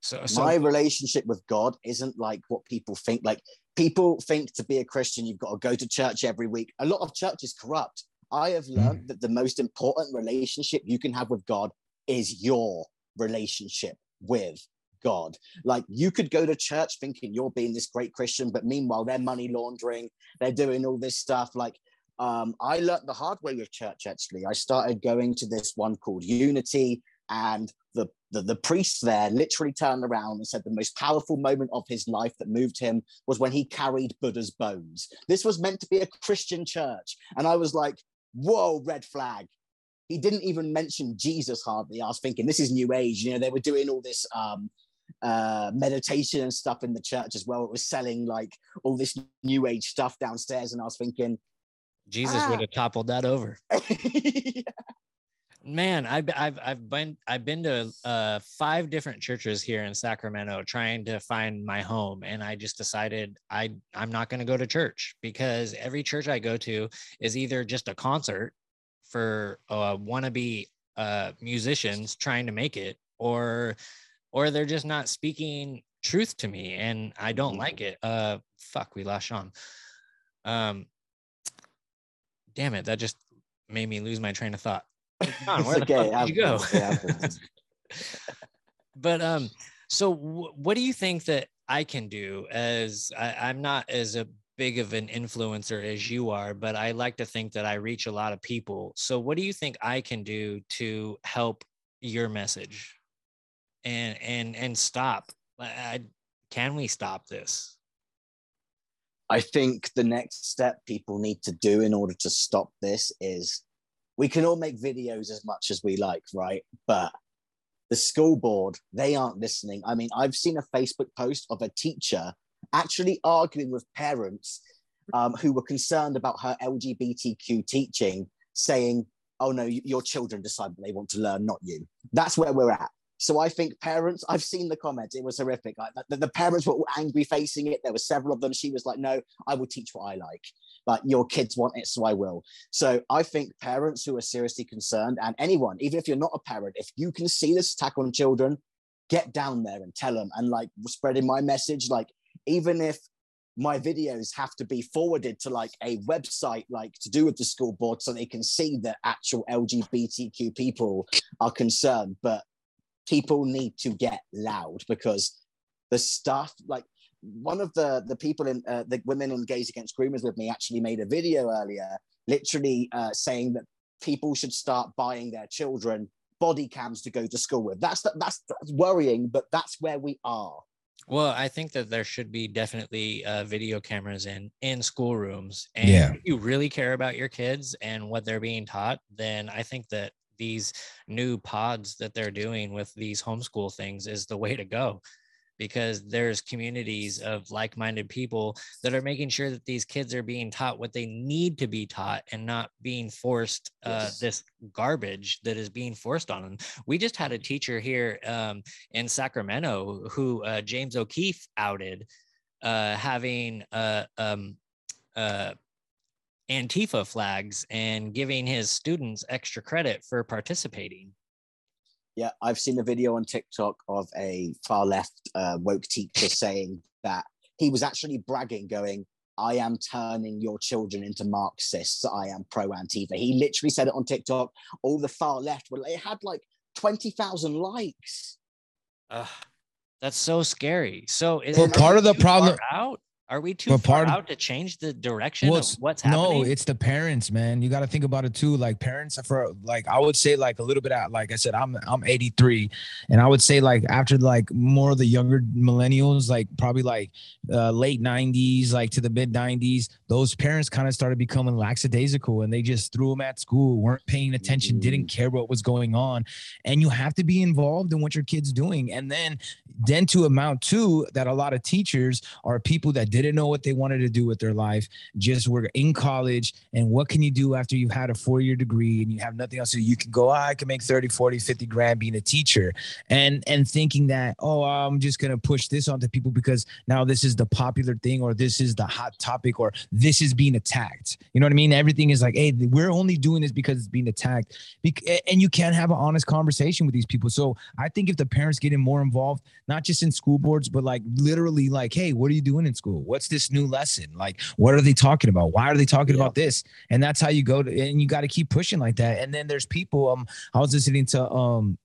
So, so My relationship with God isn't like what people think. Like people think to be a Christian, you've got to go to church every week. A lot of church is corrupt. I have learned that the most important relationship you can have with God is your relationship with God. Like you could go to church thinking you're being this great Christian, but meanwhile they're money laundering, they're doing all this stuff. Like um, I learned the hard way with church. Actually, I started going to this one called Unity, and the, the the priest there literally turned around and said the most powerful moment of his life that moved him was when he carried Buddha's bones. This was meant to be a Christian church, and I was like, "Whoa, red flag." He didn't even mention Jesus hardly. I was thinking, this is New Age. You know, they were doing all this um, uh, meditation and stuff in the church as well. It was selling like all this new age stuff downstairs, and I was thinking, Jesus Ah. would have toppled that over. yeah, Man, I've I've I've been I've been to uh five different churches here in Sacramento trying to find my home, and I just decided I I'm not going to go to church because every church I go to is either just a concert for uh, wannabe uh, musicians trying to make it, or or they're just not speaking truth to me, and I don't like it. Uh, fuck, we lost Sean. Um, damn it, that just made me lose my train of thought. It's where the okay, fuck did you go? happens, it happens. but um, so w- what do you think that I can do as I, I'm not as a big of an influencer as you are, but I like to think that I reach a lot of people. So what do you think I can do to help your message and and and stop? I- can we stop this? I think the next step people need to do in order to stop this is we can all make videos as much as we like, right? But the school board, they aren't listening. I mean, I've seen a Facebook post of a teacher actually arguing with parents um, who were concerned about her LGBTQ teaching, saying, oh no, your children decide what they want to learn, not you. That's where we're at. So I think parents, I've seen the comments, it was horrific. The, the parents were angry facing it. There were several of them. She was like, no, I will teach what I like. Like your kids want it, so I will. So I think parents who are seriously concerned, and anyone, even if you're not a parent, if you can see this attack on children, get down there and tell them and like spreading my message. Like, even if my videos have to be forwarded to like a website like to do with the school board so they can see that actual lgbtq people are concerned but people need to get loud because the stuff like one of the the people in uh, the women in gays against groomers with me actually made a video earlier literally uh, saying that people should start buying their children body cams to go to school with that's that's, that's worrying but that's where we are Well, I think that there should be definitely uh, video cameras in in schoolrooms. And Yeah. if you really care about your kids and what they're being taught, then I think that these new pods that they're doing with these homeschool things is the way to go. Because there's communities of like-minded people that are making sure that these kids are being taught what they need to be taught and not being forced uh, Yes. this garbage that is being forced on them. We just had a teacher here um, in Sacramento who uh, James O'Keefe outed uh, having uh, um, uh, Antifa flags and giving his students extra credit for participating. Yeah, I've seen a video on TikTok of a far left uh, woke teacher saying that he was actually bragging, going, I am turning your children into Marxists. I am pro Antifa. He literally said it on TikTok. All the far left, well, it had like 20,000 likes. Ugh, that's so scary. So is Well, part of the problem- out? Are we too But far of- out to change the direction Well, of what's happening? No, it's the parents, man. You got to think about it too. Like parents are for like I would say like a little bit out. Like I said, I'm I'm 83, and I would say like after like more of the younger millennials, like probably like uh, late 90s, like to the mid 90s, those parents kind of started becoming lackadaisical, and they just threw them at school, weren't paying attention, didn't care what was going on, and you have to be involved in what your kid's doing, and then then to amount to that a lot of teachers are people that didn't know what they wanted to do with their life just were in college. And what can you do after you've had a four-year degree and you have nothing else so you can go "Ah, i can make 30 40 50 grand being a teacher. And and thinking that oh i'm just going to push this onto people because now this is the popular thing or this is the hot topic or this is being attacked. You know what i mean? Everything is like hey we're only doing this because it's being attacked. And you can't have an honest conversation with these people. So i think if the parents getting more involved not just in school boards, but like literally, like, hey, what are you doing in school? What's this new lesson? Like, what are they talking about? Why are they talking Yeah. about this? And that's how you go to, and you got to keep pushing like that. And then there's people. Um, I was listening to um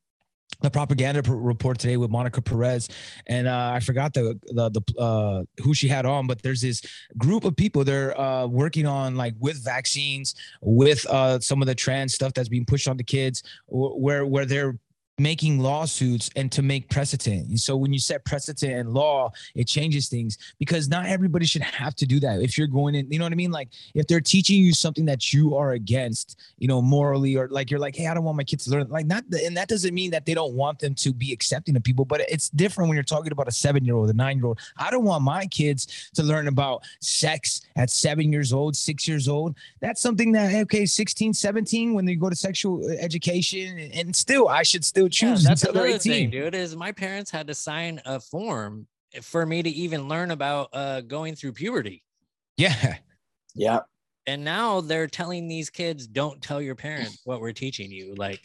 the propaganda report today with Monica Perez, and uh, I forgot the the, the uh, who she had on, but there's this group of people they're uh, working on like with vaccines, with uh, some of the trans stuff that's being pushed on the kids, wh- where where they're making lawsuits and to make precedent. And so when you set precedent and law, it changes things because not everybody should have to do that. If you're going in, you know what I mean? Like if they're teaching you something that you are against, you know, morally, or like you're like, hey, I don't want my kids to learn. Like not, and that doesn't mean that they don't want them to be accepting of people, but it's different when you're talking about a seven year old, a nine year old. I don't want my kids to learn about sex at seven years old, six years old. That's something that okay, 16, 17, when they go to sexual uh, education, and still I should still Yeah, choose that's until they're another 18. thing, dude. Is my parents had to sign a form for me to even learn about uh, going through puberty, Yeah. Yeah. and now they're telling these kids, "Don't tell your parents what we're teaching you." Like,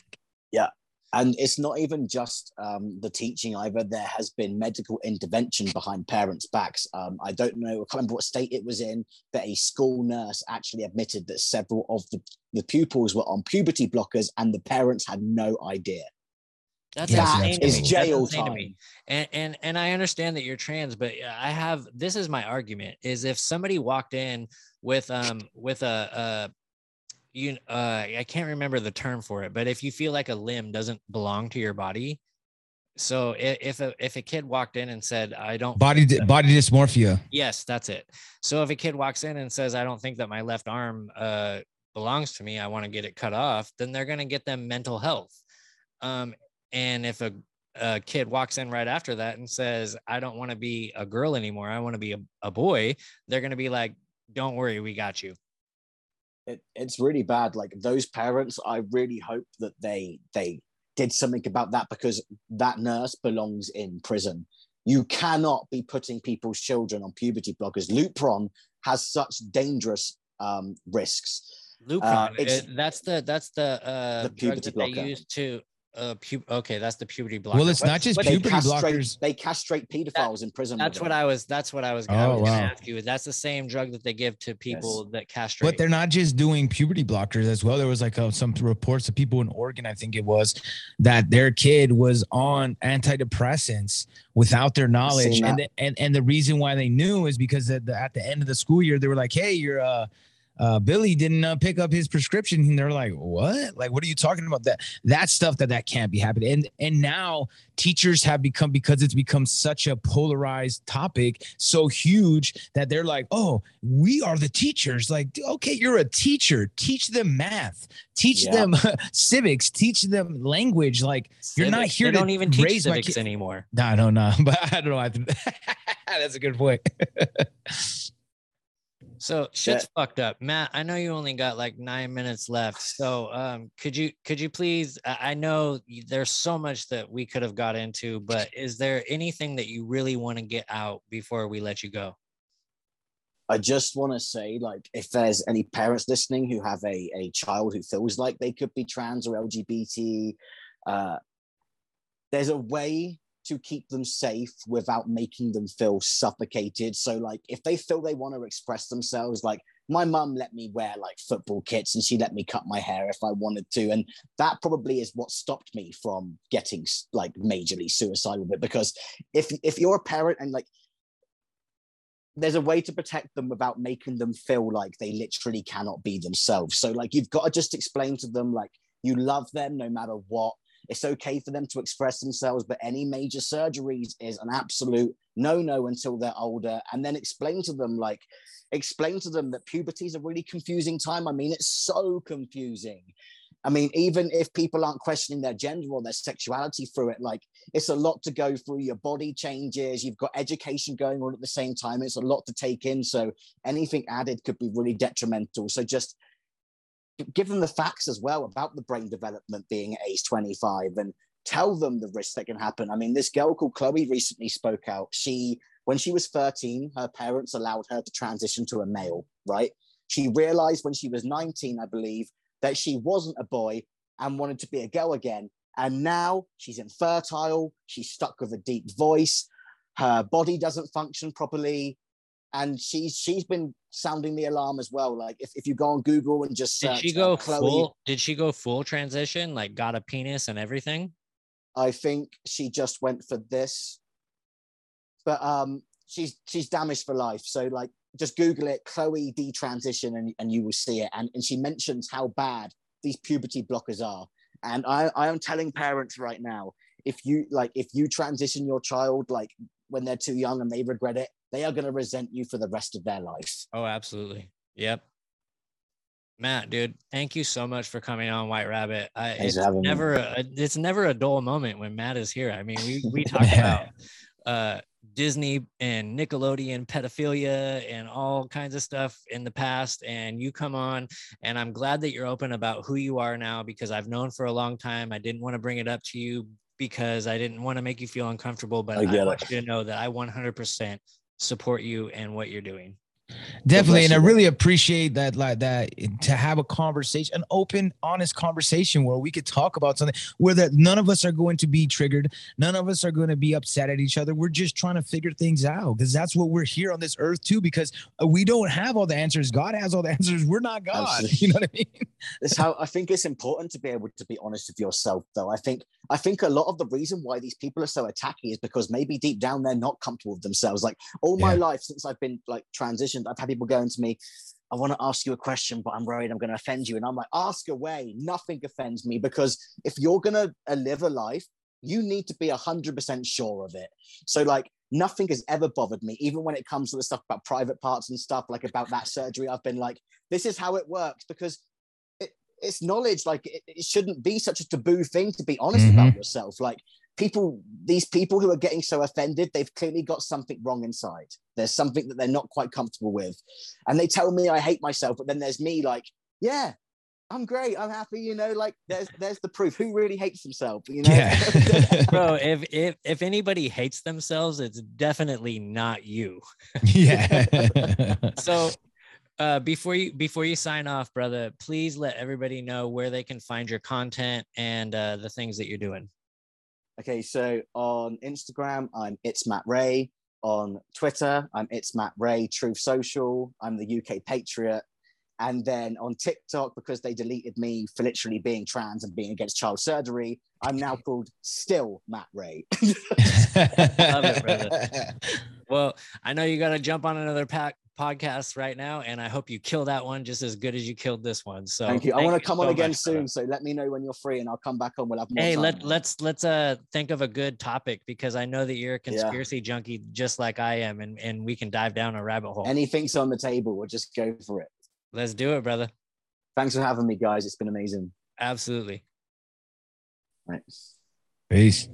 yeah And it's not even just um, the teaching either. There has been medical intervention behind parents' backs. Um, I don't know, I can't remember what state it was in, but a school nurse actually admitted that several of the, the pupils were on puberty blockers and the parents had no idea. That's Yeah, insane to is me. That's insane to me. And and and I understand that you're trans, but I have this is my argument: is if somebody walked in with um with a uh you uh I can't remember the term for it, but if you feel like a limb doesn't belong to your body, so if a if a kid walked in and said, "I don't Body that- body dysmorphia. Yes, that's it. So if a kid walks in and says, I don't think that my left arm uh, belongs to me, I want to get it cut off, then they're going to get them mental health. Um, and if a, a kid walks in right after that and says, I don't want to be a girl anymore, I want to be a, a boy, they're going to be like, don't worry, we got you. It, it's really bad. Like those parents, I really hope that they they did something about that because that nurse belongs in prison. You cannot be putting people's children on puberty blockers. Lupron has such dangerous um, risks. Lupron, uh, that's the that's the uh The drug puberty that they blocker. use to uh pu- okay, that's the puberty blocker. Well, it's not just what- They puberty castrate, blockers. they castrate pedophiles in prison. That's what it. I was. That's what I was. I Oh, was gonna ask you. That's the same drug that they give to people that castrate. But they're not just doing puberty blockers as well. There was like uh some reports of people in Oregon, I think it was, that their kid was on antidepressants without their knowledge, and the, and and the reason why they knew is because at the, at the end of the school year they were like, "Hey, you're uh." Uh, Billy didn't uh, pick up his prescription, and they're like, "What? Like, what are you talking about? That that stuff that that can't be happening." And and now teachers have become because it's become such a polarized topic, so huge that they're like, "Oh, we are the teachers." Like, okay, you're a teacher. Teach them math. Teach Yeah. them civics. Teach them language. Like, you're not here They to don't even teach civics anymore. no, no, no. But I don't know. I That's a good point. So shit's fucked up, Matt. I know you only got like nine minutes left. So um, could you could you please? I I know there's so much that we could have got into, but is there anything that you really want to get out before we let you go? I just want to say, like, if there's any parents listening who have a, a child who feels like they could be trans or LGBT, uh, there's a way to keep them safe without making them feel suffocated. So, like, if they feel they want to express themselves, like, my mum let me wear like football kits and she let me cut my hair if I wanted to. And that probably is what stopped me from getting like majorly suicidal it. Because if if you're a parent and like there's a way to protect them without making them feel like they literally cannot be themselves. So like you've got to just explain to them like you love them no matter what. It's okay for them to express themselves, but any major surgeries is an absolute no-no until they're older. And then explain to them like explain to them that puberty is a really confusing time. I mean, it's so confusing. I mean, even if people aren't questioning their gender or their sexuality through it, like it's a lot to go through. Your body changes, you've got education going on at the same time. It's a lot to take in. So anything added could be really detrimental. So just give them the facts as well about the brain development being at age 25 and tell them the risks that can happen. I mean, this girl called Chloe recently spoke out. She, when she was 13, her parents allowed her to transition to a male, right? She realized when she was 19, I believe, that she wasn't a boy and wanted to be a girl again. And now she's infertile. She's stuck with a deep voice. Her body doesn't function properly. And she's she's been sounding the alarm as well. Like if, if you go on Google and just Did search, she uh, go Chloe, full? Did she go full transition? Like got a penis and everything? I think she just went for this. But um she's she's damaged for life. So like just Google it, Chloe detransition, and, and you will see it. And, and she mentions how bad these puberty blockers are. And I, I am telling parents right now, if you like if you transition your child like when they're too young and they regret it, they are gonna resent you for the rest of their life. Oh, absolutely. Yep. Matt, dude, thank you so much for coming on White Rabbit. I, it's me. never a, it's never a dull moment when Matt is here. I mean, we we talk about uh Disney and Nickelodeon pedophilia and all kinds of stuff in the past and you come on and I'm glad that you're open about who you are now because I've known for a long time. I didn't want to bring it up to you because I didn't want to make you feel uncomfortable, but I I, want it. you to know that I 100% support you and what you're doing. Definitely, and I really appreciate that, like that, to have a conversation, an open, honest conversation where we could talk about something where that none of us are going to be triggered, none of us are going to be upset at each other. We're just trying to figure things out because that's what we're here on this earth too. Because uh, we don't have all the answers. God has all the answers. We're not God. Absolutely. You know what I mean? It's how I think it's important to be able to be honest with yourself, though. I think I think a lot of the reason why these people are so attacky is because maybe deep down they're not comfortable with themselves. Like all my Yeah. life since I've been like transitioned, I've had people going to me, I want to ask you a question, but I'm worried I'm going to offend you. And I'm like, ask away. Nothing offends me because if you're going to uh, live a life, you need to be 100% sure of it. So, like, nothing has ever bothered me, even when it comes to the stuff about private parts and stuff, like about that surgery. I've been like, this is how it works because it, it's knowledge. Like, it, it shouldn't be such a taboo thing to be honest about yourself. Like, people, these people who are getting so offended, they've clearly got something wrong inside. There's something that they're not quite comfortable with. And they tell me I hate myself, but then there's me like, yeah, I'm great. I'm happy. You know, like there's there's the proof. Who really hates himself? You know, Yeah. Bro, if if if anybody hates themselves, it's definitely not you. yeah. So uh before you before you sign off, brother, please let everybody know where they can find your content and uh the things that you're doing. Okay, so on Instagram, I'm it's Matt Rey. On Twitter, I'm it's Matt Rey. Truth Social, I'm the UK Patriot. And then on TikTok, because they deleted me for literally being trans and being against child surgery, I'm now called Still Matt Rey. Love it, brother. Well, I know you got to jump on another pack podcast right now, and I hope you kill that one just as good as you killed this one. So Thank you. I want to come on again soon, so let me know when you're free, and I'll come back on. We'll have more. Hey, time. let let's let's uh think of a good topic because I know that you're a conspiracy junkie just like I am, and and we can dive down a rabbit hole. anything's on the table. We'll just go for it. Let's do it, brother. Thanks for having me, guys. It's been amazing. Absolutely. Right. Peace.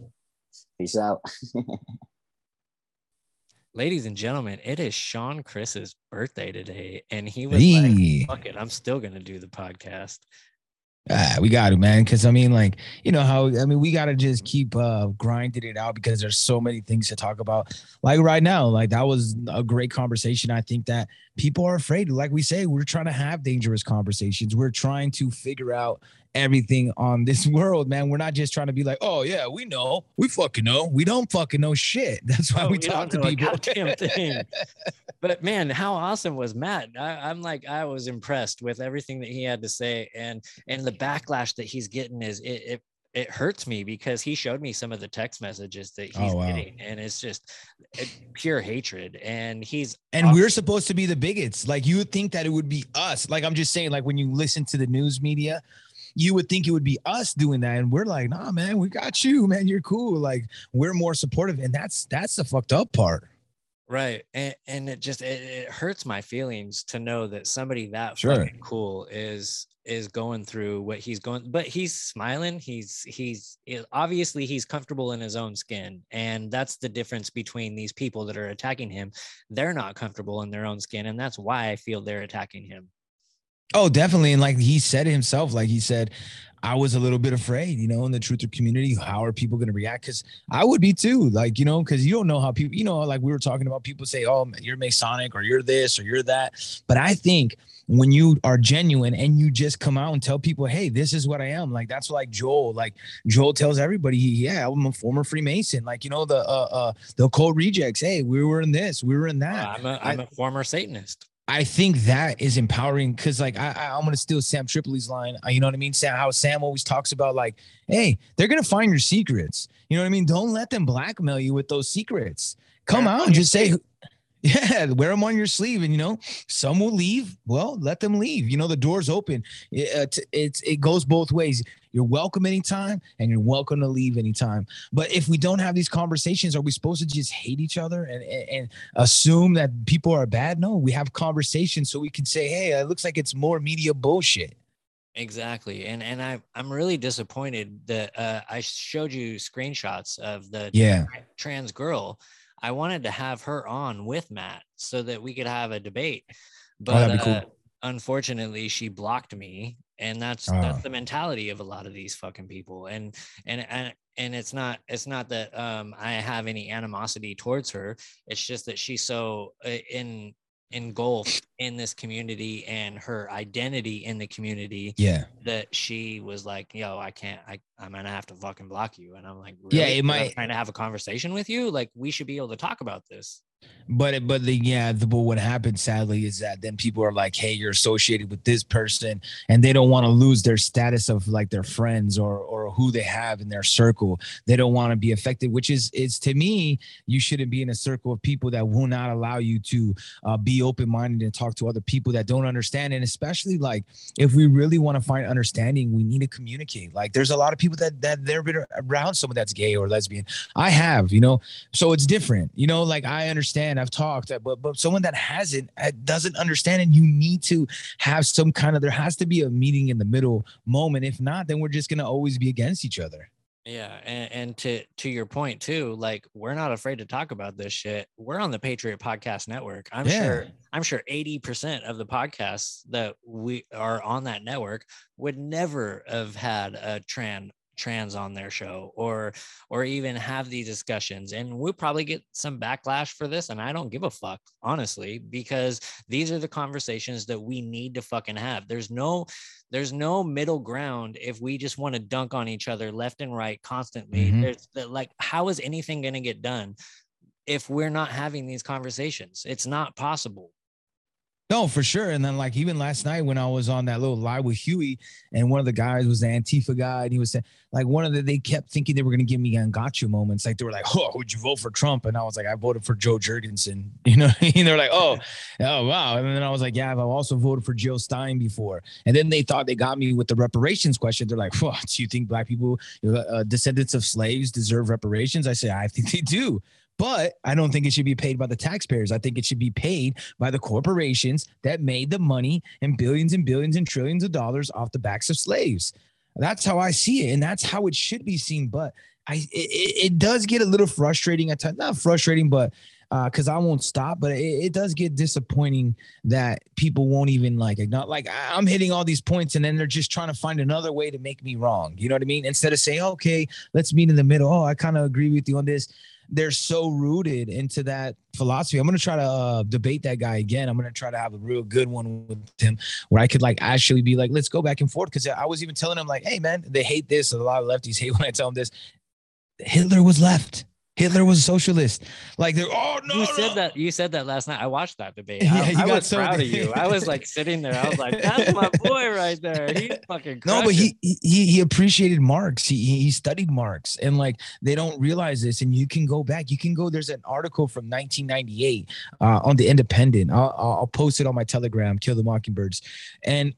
Peace out. Ladies and gentlemen, it is Sean Chris's birthday today, and he was like, "Fuck it, I'm still gonna do the podcast." Ah, we got to, man. Because I mean, like, you know how I mean, we got to just keep uh grinding it out because there's so many things to talk about. Like right now, like that was a great conversation. I think that people are afraid. Like we say, we're trying to have dangerous conversations. We're trying to figure out everything on this world, man. We're not just trying to be like, oh yeah, we know, we fucking know. We don't fucking know shit. That's why Oh, we talk to people. thing. but man, how awesome was Matt? I, I'm like, I was impressed with everything that he had to say, and and the backlash that he's getting is it. it it hurts me because he showed me some of the text messages that oh, he's Oh, wow. getting, and it's just eh, pure hatred. And he's And we're supposed to be the bigots. Like you would think that it would be us. Like I'm just saying, like when you listen to the news media, you would think it would be us doing that. And we're like, nah, man, we got you, man. You're cool. Like we're more supportive. And that's that's the fucked up part. Right. And and it just it, it hurts my feelings to know that somebody that Sure. fucking cool is is going through what he's going but he's smiling. He's he's he- obviously he's comfortable in his own skin. And that's the difference between these people that are attacking him. They're not comfortable in their own skin and that's why I feel they're attacking him. Oh, definitely. And like he said himself, like he said, I was a little bit afraid, you know, in the truther community. How are people going to react? Because I would be too, like, you know, because you don't know how people, you know, like we were talking about people say, oh, you're Masonic or you're this or you're that. But I think when you are genuine and you just come out and tell people, hey, this is what I am, like that's like Joel, like Joel tells everybody, yeah, I'm a former Freemason, like, you know, the, uh, uh, the occult rejects, hey, we were in this, we were in that. I'm a, I'm a former Satanist. I think that is empowering because, like, I, I, am gonna steal Sam Tripoli's line. uh, You know what I mean? Sam, how Sam always talks about, like, hey, they're gonna find your secrets. You know what I mean? Don't let them blackmail you with those secrets. Come 'em out on and just say, yeah, wear them on your sleeve, and you know, some will leave. Well, let them leave. You know, the door's open. It, uh, t- it's it goes both ways. You're welcome anytime, and you're welcome to leave anytime. But if we don't have these conversations, are we supposed to just hate each other and, and, and assume that people are bad? No, we have conversations so we can say, hey, it looks like it's more media bullshit. Exactly. And and I I'm really disappointed that uh, I showed you screenshots of the Yeah. trans girl. I wanted to have her on with Matt so that we could have a debate. But Oh, cool. uh, unfortunately she blocked me and that's Oh. that's the mentality of a lot of these fucking people and and and and it's not it's not that um I have any animosity towards her it's just that she's so uh, in engulfed in this community and her identity in the community Yeah. that she was like, "Yo, I can't. I I'm gonna have to fucking block you." And I'm like, Yeah, "Really? it 'Cause I'm might- trying to have a conversation with you. Like, we should be able to talk about this." But but the yeah, the, but what happens sadly is that then people are like, hey, you're associated with this person, and they don't want to lose their status of like their friends or or who they have in their circle. They don't want to be affected, which is is to me, you shouldn't be in a circle of people that will not allow you to uh, be open minded and talk to other people that don't understand. And especially like if we really want to find understanding, we need to communicate. Like there's a lot of people that that they've been around someone that's gay or lesbian. I have, you know, so it's different you know like i understand i've talked uh, but but someone that hasn't uh, doesn't understand and you need to have some kind of there has to be a meeting in the middle moment if not then we're just going to always be against each other Yeah, and, and to to your point too, like we're not afraid to talk about this shit. We're on the Patriot Podcast Network. I'm sure I'm sure 80% of the podcasts that we are on that network would never have had a trans trans on their show or or even have these discussions and we'll probably get some backlash for this and I don't give a fuck honestly because these are the conversations that we need to fucking have. There's no there's no middle ground if we just want to dunk on each other left and right constantly. Mhm. there's the, like how is anything going to get done if we're not having these conversations? It's not possible no for sure. And then like even last night when i was on that little live with huey and one of the guys was the antifa guy and he was saying like one of the they kept thinking they were going to give me gotcha moments. Like they were like oh would you vote for trump? And i was like i voted for jo jorgensen. You know and they're like oh oh wow. And then i was like yeah i've also voted for jill stein before. And then they thought they got me with the reparations question. They're like what do you think black people uh, descendants of slaves deserve reparations? I say i think they do but I don't think it should be paid by the taxpayers. I think it should be paid by the corporations that made the money and billions and billions and trillions of dollars off the backs of slaves. That's how I see it, and that's how it should be seen. But I, it, it does get a little frustrating at times. Not frustrating, but uh, because I won't stop. But it, it does get disappointing that people won't even like it. Not like I'm hitting all these points, and then they're just trying to find another way to make me wrong. You know what I mean? Instead of saying, "Okay, let's meet in the middle." Oh, I kind of agree with you on this they're so rooted into that philosophy. I'm gonna try to uh, debate that guy again. I'm gonna try to have a real good one with him where I could like actually be like, let's go back and forth. Because I was even telling him like, hey man, they hate this. A lot of lefties hate when I tell them this. Hitler was left. Hitler was a socialist. Like they're oh no. you said no. that you said that last night i watched that debate Yeah, i, you I got was so- proud of you i was like sitting there i was like that's my boy right there he's fucking No, but he he he appreciated Marx. He he studied Marx, and like they don't realize this. And you can go back. You can go. There's an article from 1998 uh, on the Independent. I'll I'll post it on my Telegram. Kill the Mockingbirds, and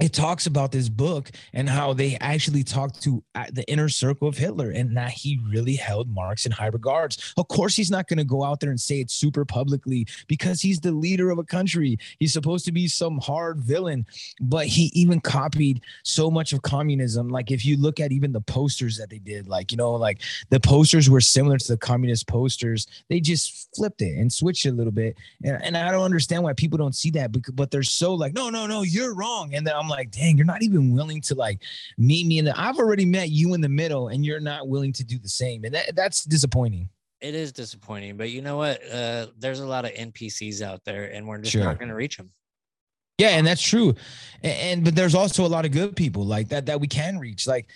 it talks about this book and how they actually talked to uh, the inner circle of Hitler and that he really held Marx in high regards. Of course, he's not going to go out there and say it super publicly because he's the leader of a country. He's supposed to be some hard villain, but he even copied so much of communism. Like, if you look at even the posters that they did, like, you know, like the posters were similar to the communist posters, they just flipped it and switched it a little bit. And, and I don't understand why people don't see that, but they're so like, no, no, no, you're wrong. And then I'm like, dang, you're not even willing to like meet me in the. I've already met you in the middle, and you're not willing to do the same, and that, that's disappointing. It is disappointing, but you know what? Uh, there's a lot of NPCs out there, and we're just Sure. not going to reach them. Yeah, and that's true. And, and but there's also a lot of good people like that that we can reach, like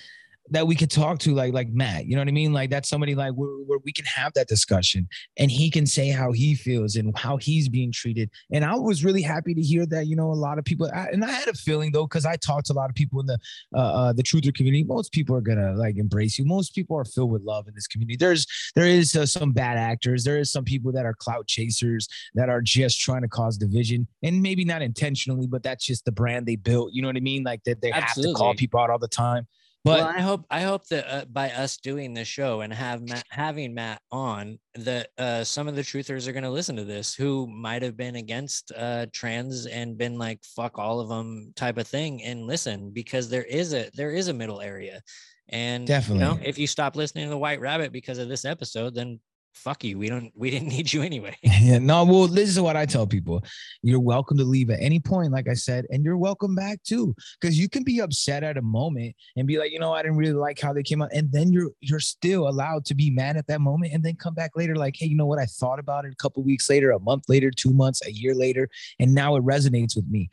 that we could talk to, like like Matt. You know what I mean? Like that's somebody like where, where we can have that discussion, and he can say how he feels and how he's being treated. And I was really happy to hear that. You know, a lot of people, I, and I had a feeling though, because I talked to a lot of people in the uh, uh the truther community. Most people are gonna like embrace you. Most people are filled with love in this community. There's there is uh, some bad actors. There is some people that are clout chasers that are just trying to cause division and maybe not intentionally, but that's just the brand they built. You know what I mean? Like that they, have to call people out all the time. But well, I hope I hope that uh, by us doing this show and have Matt, having Matt on, that uh, some of the truthers are going to listen to this who might have been against uh, trans and been like "fuck all of them" type of thing, and listen because there is a there is a middle area, and you know, Definitely. if you stop listening to the White Rabbit because of this episode, then fuck you. We don't we didn't need you anyway. yeah, no, well, this is what I tell people. You're welcome to leave at any point, like I said, and you're welcome back too. Because you can be upset at a moment and be like, you know, I didn't really like how they came out. And then you're you're still allowed to be mad at that moment and then come back later, like, hey, you know what? I thought about it a couple weeks later, a month later, two months, a year later, and now it resonates with me.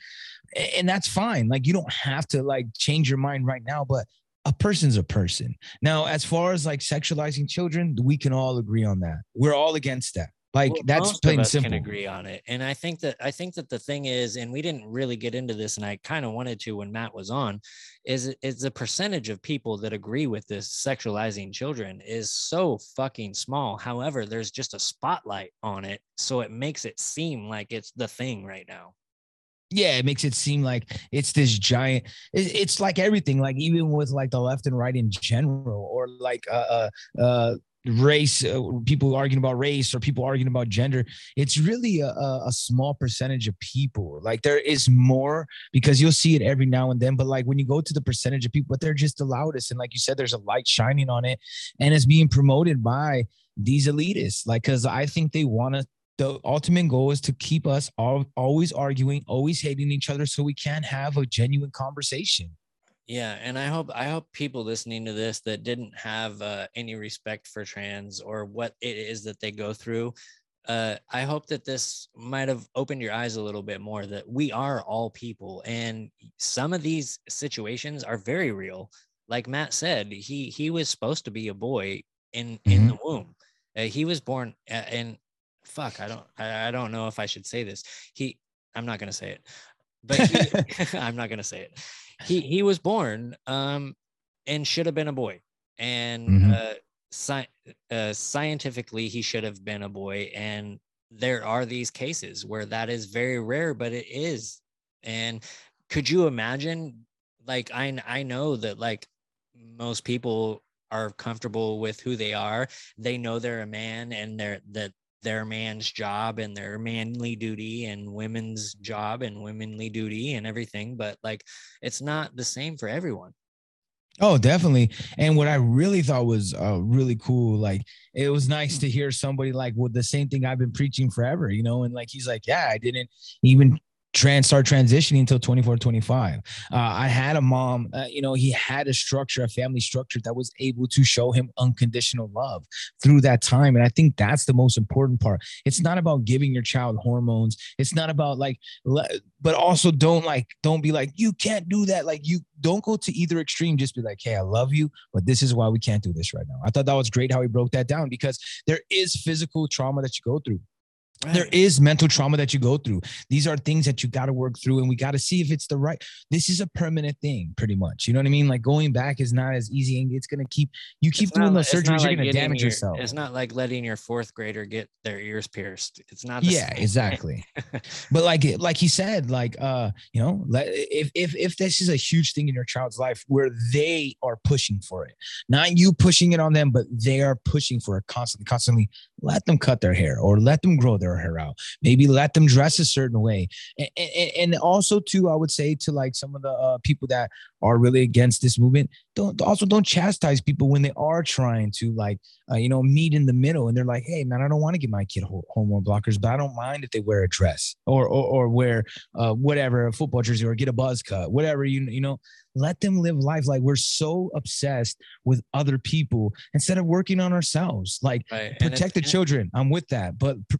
And that's fine. Like you don't have to like change your mind right now, but a person's a person. Now, as far as like sexualizing children, we can all agree on that. We're all against that. Like Well, that's plain of us simple. can agree on it and i think that i think that the thing is and we didn't really get into this and i kind of wanted to when matt was on is is the percentage of people that agree with this sexualizing children is so fucking small however there's just a spotlight on it so it makes it seem like it's the thing right now yeah, it makes it seem like it's this giant. it- It's like everything, like even with like the left and right in general, or like uh, uh, uh race, uh, people arguing about race or people arguing about gender. It's really a a small percentage of people. Like there is more because you'll see it every now and then. But like when you go to the percentage of people, but they're just the loudest, and like you said, there's a light shining on it, and it's being promoted by these elitists. Like, because I think they want to the ultimate goal is to keep us all always arguing, always hating each other, so we can't have a genuine conversation. Yeah, and I hope I hope people listening to this that didn't have uh, any respect for trans or what it is that they go through, uh, I hope that this might have opened your eyes a little bit more that we are all people, and some of these situations are very real. Like Matt said, he he was supposed to be a boy in in the womb. Uh, he was born uh, and fuck, I don't I, I don't know if I should say this. He I'm not gonna say it, but he, I'm not gonna say it. He he was born um and should have been a boy. And Mhm. uh, sci- uh scientifically he should have been a boy. And there are these cases where that is very rare but it is. And could you imagine like i i know that like most people are comfortable with who they are. They know they're a man and they're that their man's job and their manly duty and women's job and womanly duty and everything but like it's not the same for everyone Oh, definitely. And what I really thought was uh, really cool, like it was nice to hear somebody like with the same thing I've been preaching forever, you know, and like he's like, yeah, I didn't even trans start transitioning until 24 25 uh, i had a mom uh, you know he had a structure a family structure that was able to show him unconditional love through that time and i think that's the most important part. It's not about giving your child hormones. It's not about like but also don't like don't be like you can't do that. Like you don't go to either extreme. Just be like hey i love you but this is why we can't do this right now. I thought that was great how he broke that down because there is physical trauma that you go through there is mental trauma that you go through these are things that you got to work through and we got to see if it's the right this is a permanent thing pretty much you know what i mean like going back is not as easy and it's going to keep you keep It's doing not- those it's not surgeries you're like to damage your- yourself It's not like letting your fourth grader get their ears pierced. It's not. The yeah same. exactly but like like he said like uh you know let, if if if this is a huge thing in your child's life where they are pushing for it not you pushing it on them but they are pushing for it constantly constantly let them cut their hair or let them grow their hair out. Maybe let them dress a certain way. And, and, and also too i would say to like some of the uh, people that are really against this movement don't also don't chastise people when they are trying to like uh, you know meet in the middle and they're like hey man i don't want to get my kid ho- hormone blockers but i don't mind if they wear a dress or or, or wear uh, whatever a football jersey or get a buzz cut whatever you you know let them live life like we're so obsessed with other people instead of working on ourselves like Right. protect the children i'm with that but pr-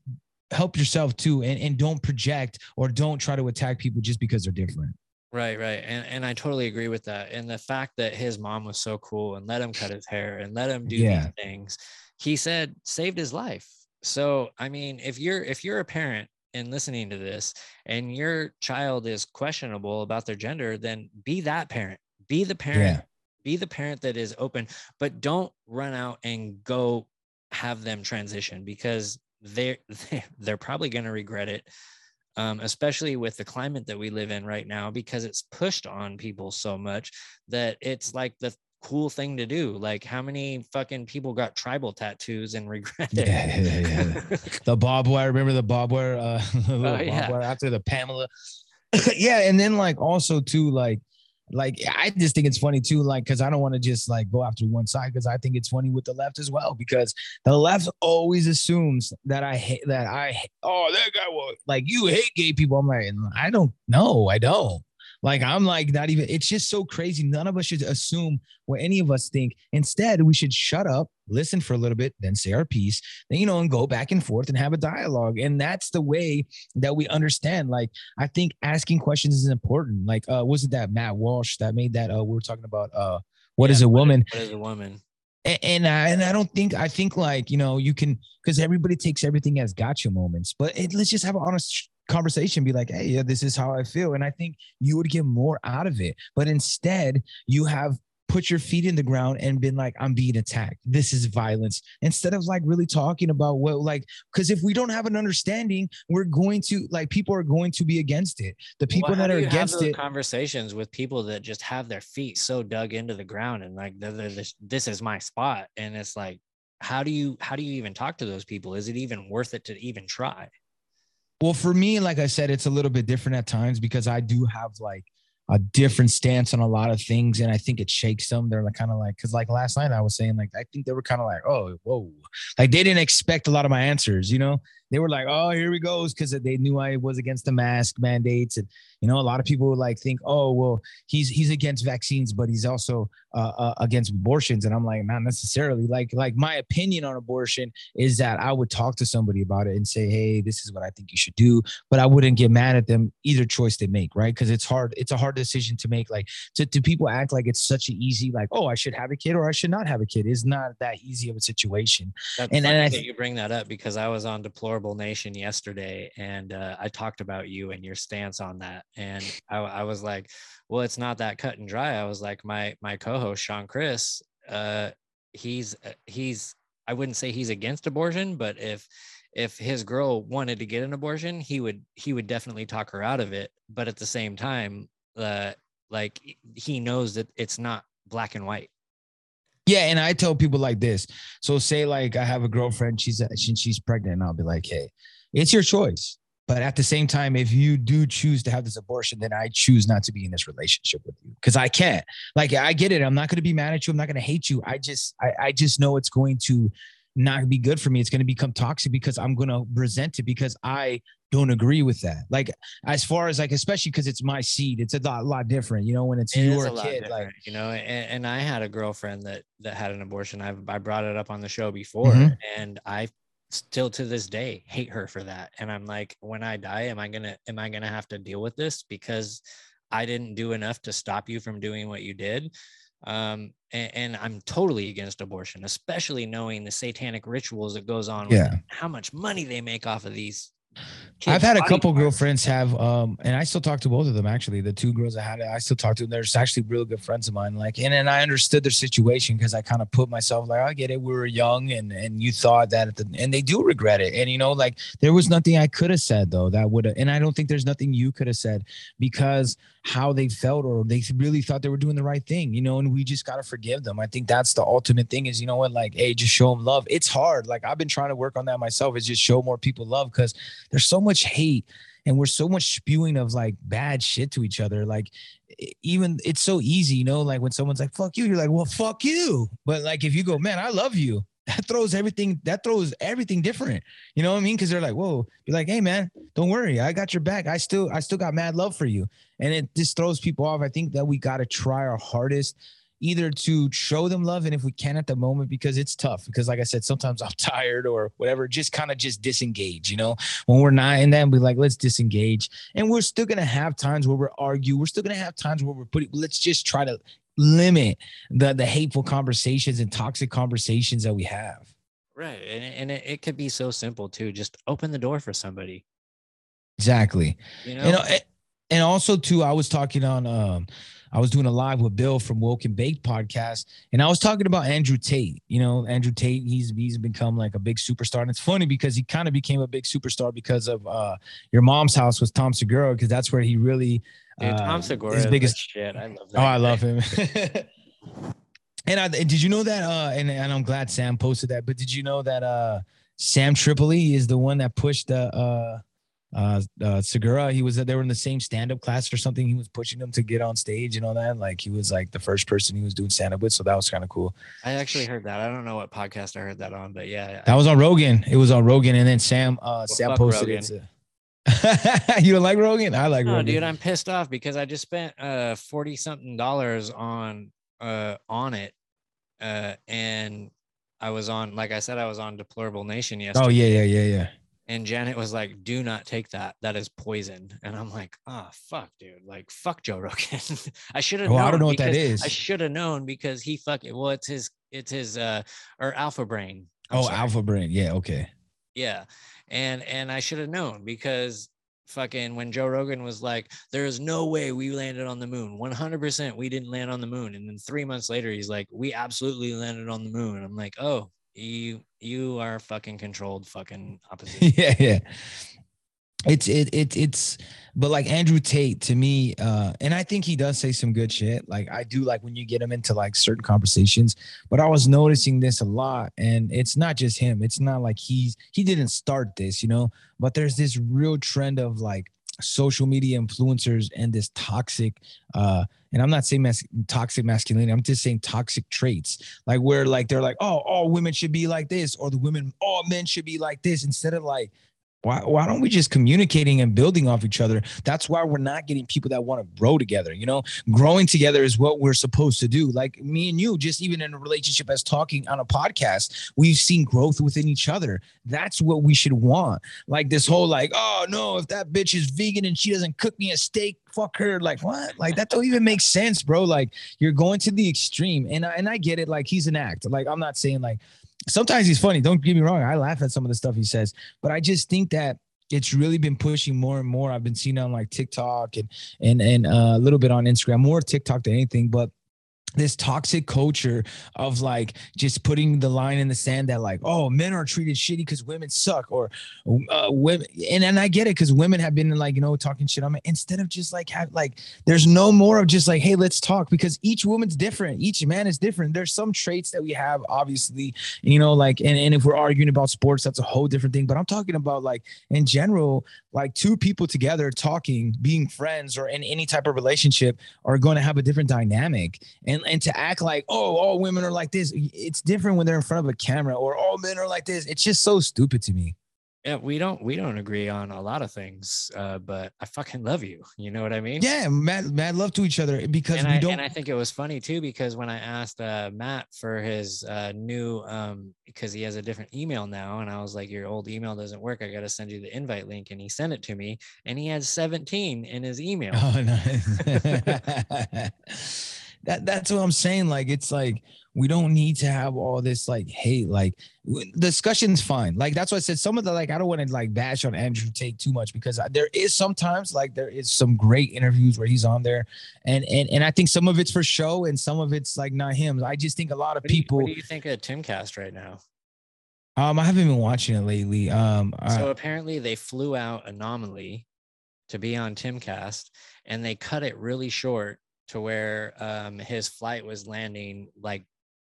help yourself too and, and don't project or don't try to attack people just because they're different Right, right. And and I totally agree with that. And the fact that his mom was so cool and let him cut his hair and let him do Yeah. these things, he said saved his life. So I mean, if you're if you're a parent and listening to this and your child is questionable about their gender, then be that parent. Be the parent. Yeah. Be the parent that is open, but don't run out and go have them transition because they're they're probably going to regret it um, especially with the climate that we live in right now, because it's pushed on people so much that it's like the cool thing to do. Like, how many fucking people got tribal tattoos and regret it? Yeah, yeah, yeah. the bob wire. Remember the bob wire? Uh, the Oh, bob yeah. wire after the Pamela. yeah, and then like also too like like I just think it's funny too like because I don't want to just like go after one side because I think it's funny with the left as well because the left always assumes that I hate that I oh that guy will like you hate gay people. I'm like I don't know I don't. Like I'm like not even. It's just so crazy. None of us should assume what any of us think. Instead, we should shut up, listen for a little bit, then say our piece, then you know, and go back and forth and have a dialogue. And that's the way that we understand. Like I think asking questions is important. Like uh, was it that Matt Walsh that made that? Uh, we were talking about uh, what is Yeah, a woman? What is a woman? and and I, and I don't think I think like you know you can because everybody takes everything as gotcha moments, but it, let's just have an honest conversation. Be like, hey, yeah, this is how I feel, and I think you would get more out of it. But instead, you have put your feet in the ground and been like, I'm being attacked. This is violence. Instead of like really talking about what like because if we don't have an understanding, we're going to like people are going to be against it. The people Well, that are against it. conversations with people that just have their feet so dug into the ground and like they're, they're this, this is my spot and it's like how do you how do you even talk to those people is it even worth it to even try Well, for me, like I said, it's a little bit different at times because I do have like a different stance on a lot of things, and I think it shakes them. They're like kind of like because like last night I was saying like I think they were kind of like oh whoa, like they didn't expect a lot of my answers. You know, they were like oh here we goes because they knew I was against the mask mandates, and you know a lot of people like think oh well he's he's against vaccines, but he's also uh, uh, against abortions, and I'm like not necessarily. Like like my opinion on abortion is that I would talk to somebody about it and say hey this is what I think you should do but I wouldn't get mad at them either choice they make, right? Because it's hard, it's a hard decision to make. Like, to, to people act like it's such an easy, like, oh, I should have a kid or I should not have a kid. It's not that easy of a situation. That's And- and I think you bring that up because I was on Deplorable Nation yesterday and uh, I talked about you and your stance on that. And I, I was like, well, it's not that cut and dry. I was like, my my co-host Sean Chris, uh, he's uh, he's I wouldn't say he's against abortion, but if if his girl wanted to get an abortion, he would he would definitely talk her out of it. But at the same time, uh, like he knows that it's not black and white. Yeah, and I tell people like this. So say like I have a girlfriend, she's she, she's pregnant, and I'll be like, hey, it's your choice. But at the same time, if you do choose to have this abortion, then I choose not to be in this relationship with you because I can't. Like I get it. I'm not going to be mad at you. I'm not going to hate you. I just I, I just know it's going to not be good for me. It's going to become toxic because I'm going to resent it because I don't agree with that. Like as far as like, especially because it's my seed, it's a lot, lot different. You know, when it's It your kid, like you know and, and i had a girlfriend that that had an abortion I've, i brought it up on the show before Mhm. and i still to this day hate her for that and i'm like when i die am i gonna am i gonna have to deal with this because i didn't do enough to stop you from doing what you did Um, and, and I'm totally against abortion, especially knowing the satanic rituals that goes on. Yeah. With how much money they make off of these. I've had a couple parts. girlfriends have, um, and I still talk to both of them actually. The two girls I had, I still talk to them. They're actually real good friends of mine. Like, and and I understood their situation because I kind of put myself like, I get it. We were young, and and you thought that, at the, and they do regret it. And you know, like there was nothing I could have said though that would, have and I don't think there's nothing you could have said because how they felt or they really thought they were doing the right thing, you know. And we just gotta forgive them. I think that's the ultimate thing. Is you know what, like, hey, just show them love. It's hard. Like I've been trying to work on that myself. Is just show more people love because there's so much hate and we're so much spewing of like bad shit to each other like even it's so easy you know like when someone's like fuck you you're like well fuck you. But like if you go man i love you that throws everything that throws everything different you know what i mean? Because they're like whoa you're like hey man don't worry i got your back i still i still got mad love for you. And it just throws people off. I think that we got to try our hardest either to show them love and if we can at the moment because it's tough because like i said sometimes i'm tired or whatever just kind of just disengage you know when we're not in that, we like, let's disengage. And we're still gonna have times where we're argue. We're still gonna have times where we're putting. Let's just try to limit the the hateful conversations and toxic conversations that we have. Right. And, and it, it could be so simple too. Just open the door for somebody. Exactly. You know, And uh, and also too, I was talking on um I was doing a live with Bill from Woke and Baked podcast, and I was talking about Andrew Tate. You know, Andrew Tate, he's he's become like a big superstar. And it's funny because he kind of became a big superstar because of uh your mom's house with Tom Segura, because that's where he really dude, uh, Tom Segura his is biggest shit. I love that. Oh, I love him. and I did you know that? Uh, and, and I'm glad Sam posted that. But did you know that uh, Sam Tripoli is the one that pushed the. uh, uh, uh, Segura? He was they were in the same stand up class or something. He was pushing him to get on stage and all that. Like he was like the first person he was doing stand up with. So that was kind of cool. I actually heard that. I don't know what podcast I heard that on, but yeah. That was on Rogan. It was on Rogan, and then Sam uh, Sam fuck posted it. To, you don't like Rogan? I like No, Rogan. dude, I'm pissed off because I just spent uh 40 something dollars on uh on it. Uh and I was on, like I said, I was on Deplorable Nation yesterday. oh yeah, yeah, yeah, yeah. And Janet was like, do not take that. That is poison. And I'm like, oh fuck, dude. Like, fuck Joe Rogan. I should have Well, known. I don't know what that is. I should have known because he fucking well, it's his it's his uh or alpha brain. I'm Oh, sorry. Alpha Brain. Yeah, okay. Yeah. And and I should have known because fucking when Joe Rogan was like, there is no way we landed on the moon. 100% we didn't land on the moon. And then three months later, he's like, we absolutely landed on the moon. I'm like, oh, you you are fucking controlled fucking opposite. yeah, yeah. It's it it it's but like Andrew Tate to me, uh, and I think he does say some good shit. Like I do like when you get him into like certain conversations, but I was noticing this a lot, and it's not just him. It's not like he's he didn't start this, you know, but there's this real trend of like social media influencers and this toxic uh and i'm not saying mas- toxic masculinity i'm just saying toxic traits. Like where like they're like oh all women should be like this or the women all men should be like this instead of like why, why don't we just communicating and building off each other? That's why we're not getting people that want to grow together you know? Growing together is what we're supposed to do. Like me and you just even in a relationship as talking on a podcast we've seen growth within each other. That's what we should want. Like this whole like oh no if that bitch is vegan and she doesn't cook me a steak fuck her. Like what? Like that don't even make sense bro. Like you're going to the extreme. And I, and I get it. Like he's an act. Like I'm not saying like sometimes he's funny. Don't get me wrong. I laugh at some of the stuff he says but I just think that it's really been pushing more and more. I've been seeing on like TikTok and and and uh, a little bit on Instagram more TikTok than anything but this toxic culture of like just putting the line in the sand that like oh men are treated shitty because women suck or uh, women and, and I get it because women have been like you know talking shit on me instead of just like have like there's no more of just like hey let's talk because each woman's different each man is different there's some traits that we have obviously you know like and, and if we're arguing about sports that's a whole different thing but I'm talking about like in general like two people together talking being friends or in any type of relationship are going to have a different dynamic and and to act like oh all women are like this it's different when they're in front of a camera or all men are like this it's just so stupid to me yeah, we don't we don't agree on a lot of things, uh, but I fucking love you. You know what I mean? yeah mad mad love to each other because and we I, don't and I think it was funny too because when I asked uh, Matt for his uh, new um, because he has a different email now, and I was like, "Your old email doesn't work. I got to send you the invite link." And he sent it to me, and he had 17 in his email. Oh, nice. that that's what I'm saying. Like it's like we don't need to have all this like hate. Like discussion's fine. Like that's why I said some of the like I don't want to like bash on Andrew Tate too much because I- there is sometimes like there is some great interviews where he's on there, and and and I think some of it's for show and some of it's like not him. I just think a lot of What do, you, people. what do you think of Timcast right now? um, I haven't been watching it lately. Um, So I- apparently they flew out Anomaly to be on Timcast and they cut it really short to where um, his flight was landing like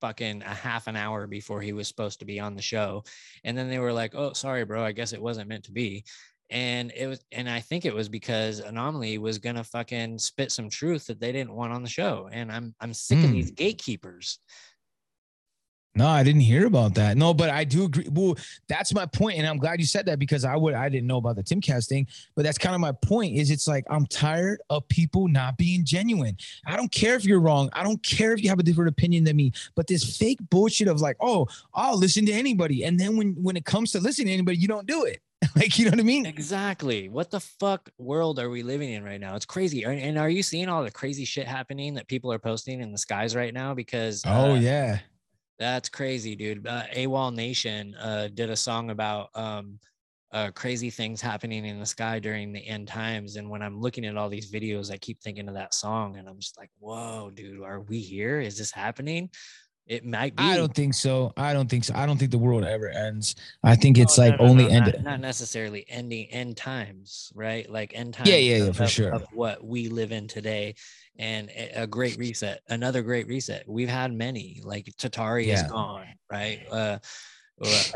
fucking a half an hour before he was supposed to be on the show. And then they were like, oh, sorry, bro, I guess it wasn't meant to be. And it was, and I think it was because Anomaly was gonna fucking spit some truth that they didn't want on the show. And I'm I'm sick of Hmm. these gatekeepers. No, I didn't hear about that. No, but I do agree. Well, that's my point, and I'm glad you said that because I would I didn't know about the Timcast thing. But that's kind of my point. Is it's like I'm tired of people not being genuine. I don't care if you're wrong. I don't care if you have a different opinion than me. But this fake bullshit of like, oh, I'll listen to anybody, and then when when it comes to listening to anybody, you don't do it. like you know what I mean? Exactly. What the fuck world are we living in right now? It's crazy. And- And are you seeing all the crazy shit happening that people are posting in the skies right now? Because Oh uh, yeah. That's crazy, dude. Uh, AWOL Nation uh, did a song about um, uh, crazy things happening in the sky during the end times. And when I'm looking at all these videos, I keep thinking of that song, and I'm just like, "Whoa, dude, are we here? Is this happening?" It might be. I don't think so. I don't think so. I don't think the world ever ends. I think it's no, like no, no, only not- ended. Not, necessarily ending end times, right? Like end times. Yeah, yeah, yeah, of- for sure. Of what we live in today, and a great reset, another great reset. We've had many. Like Tatari is gone, right? Uh,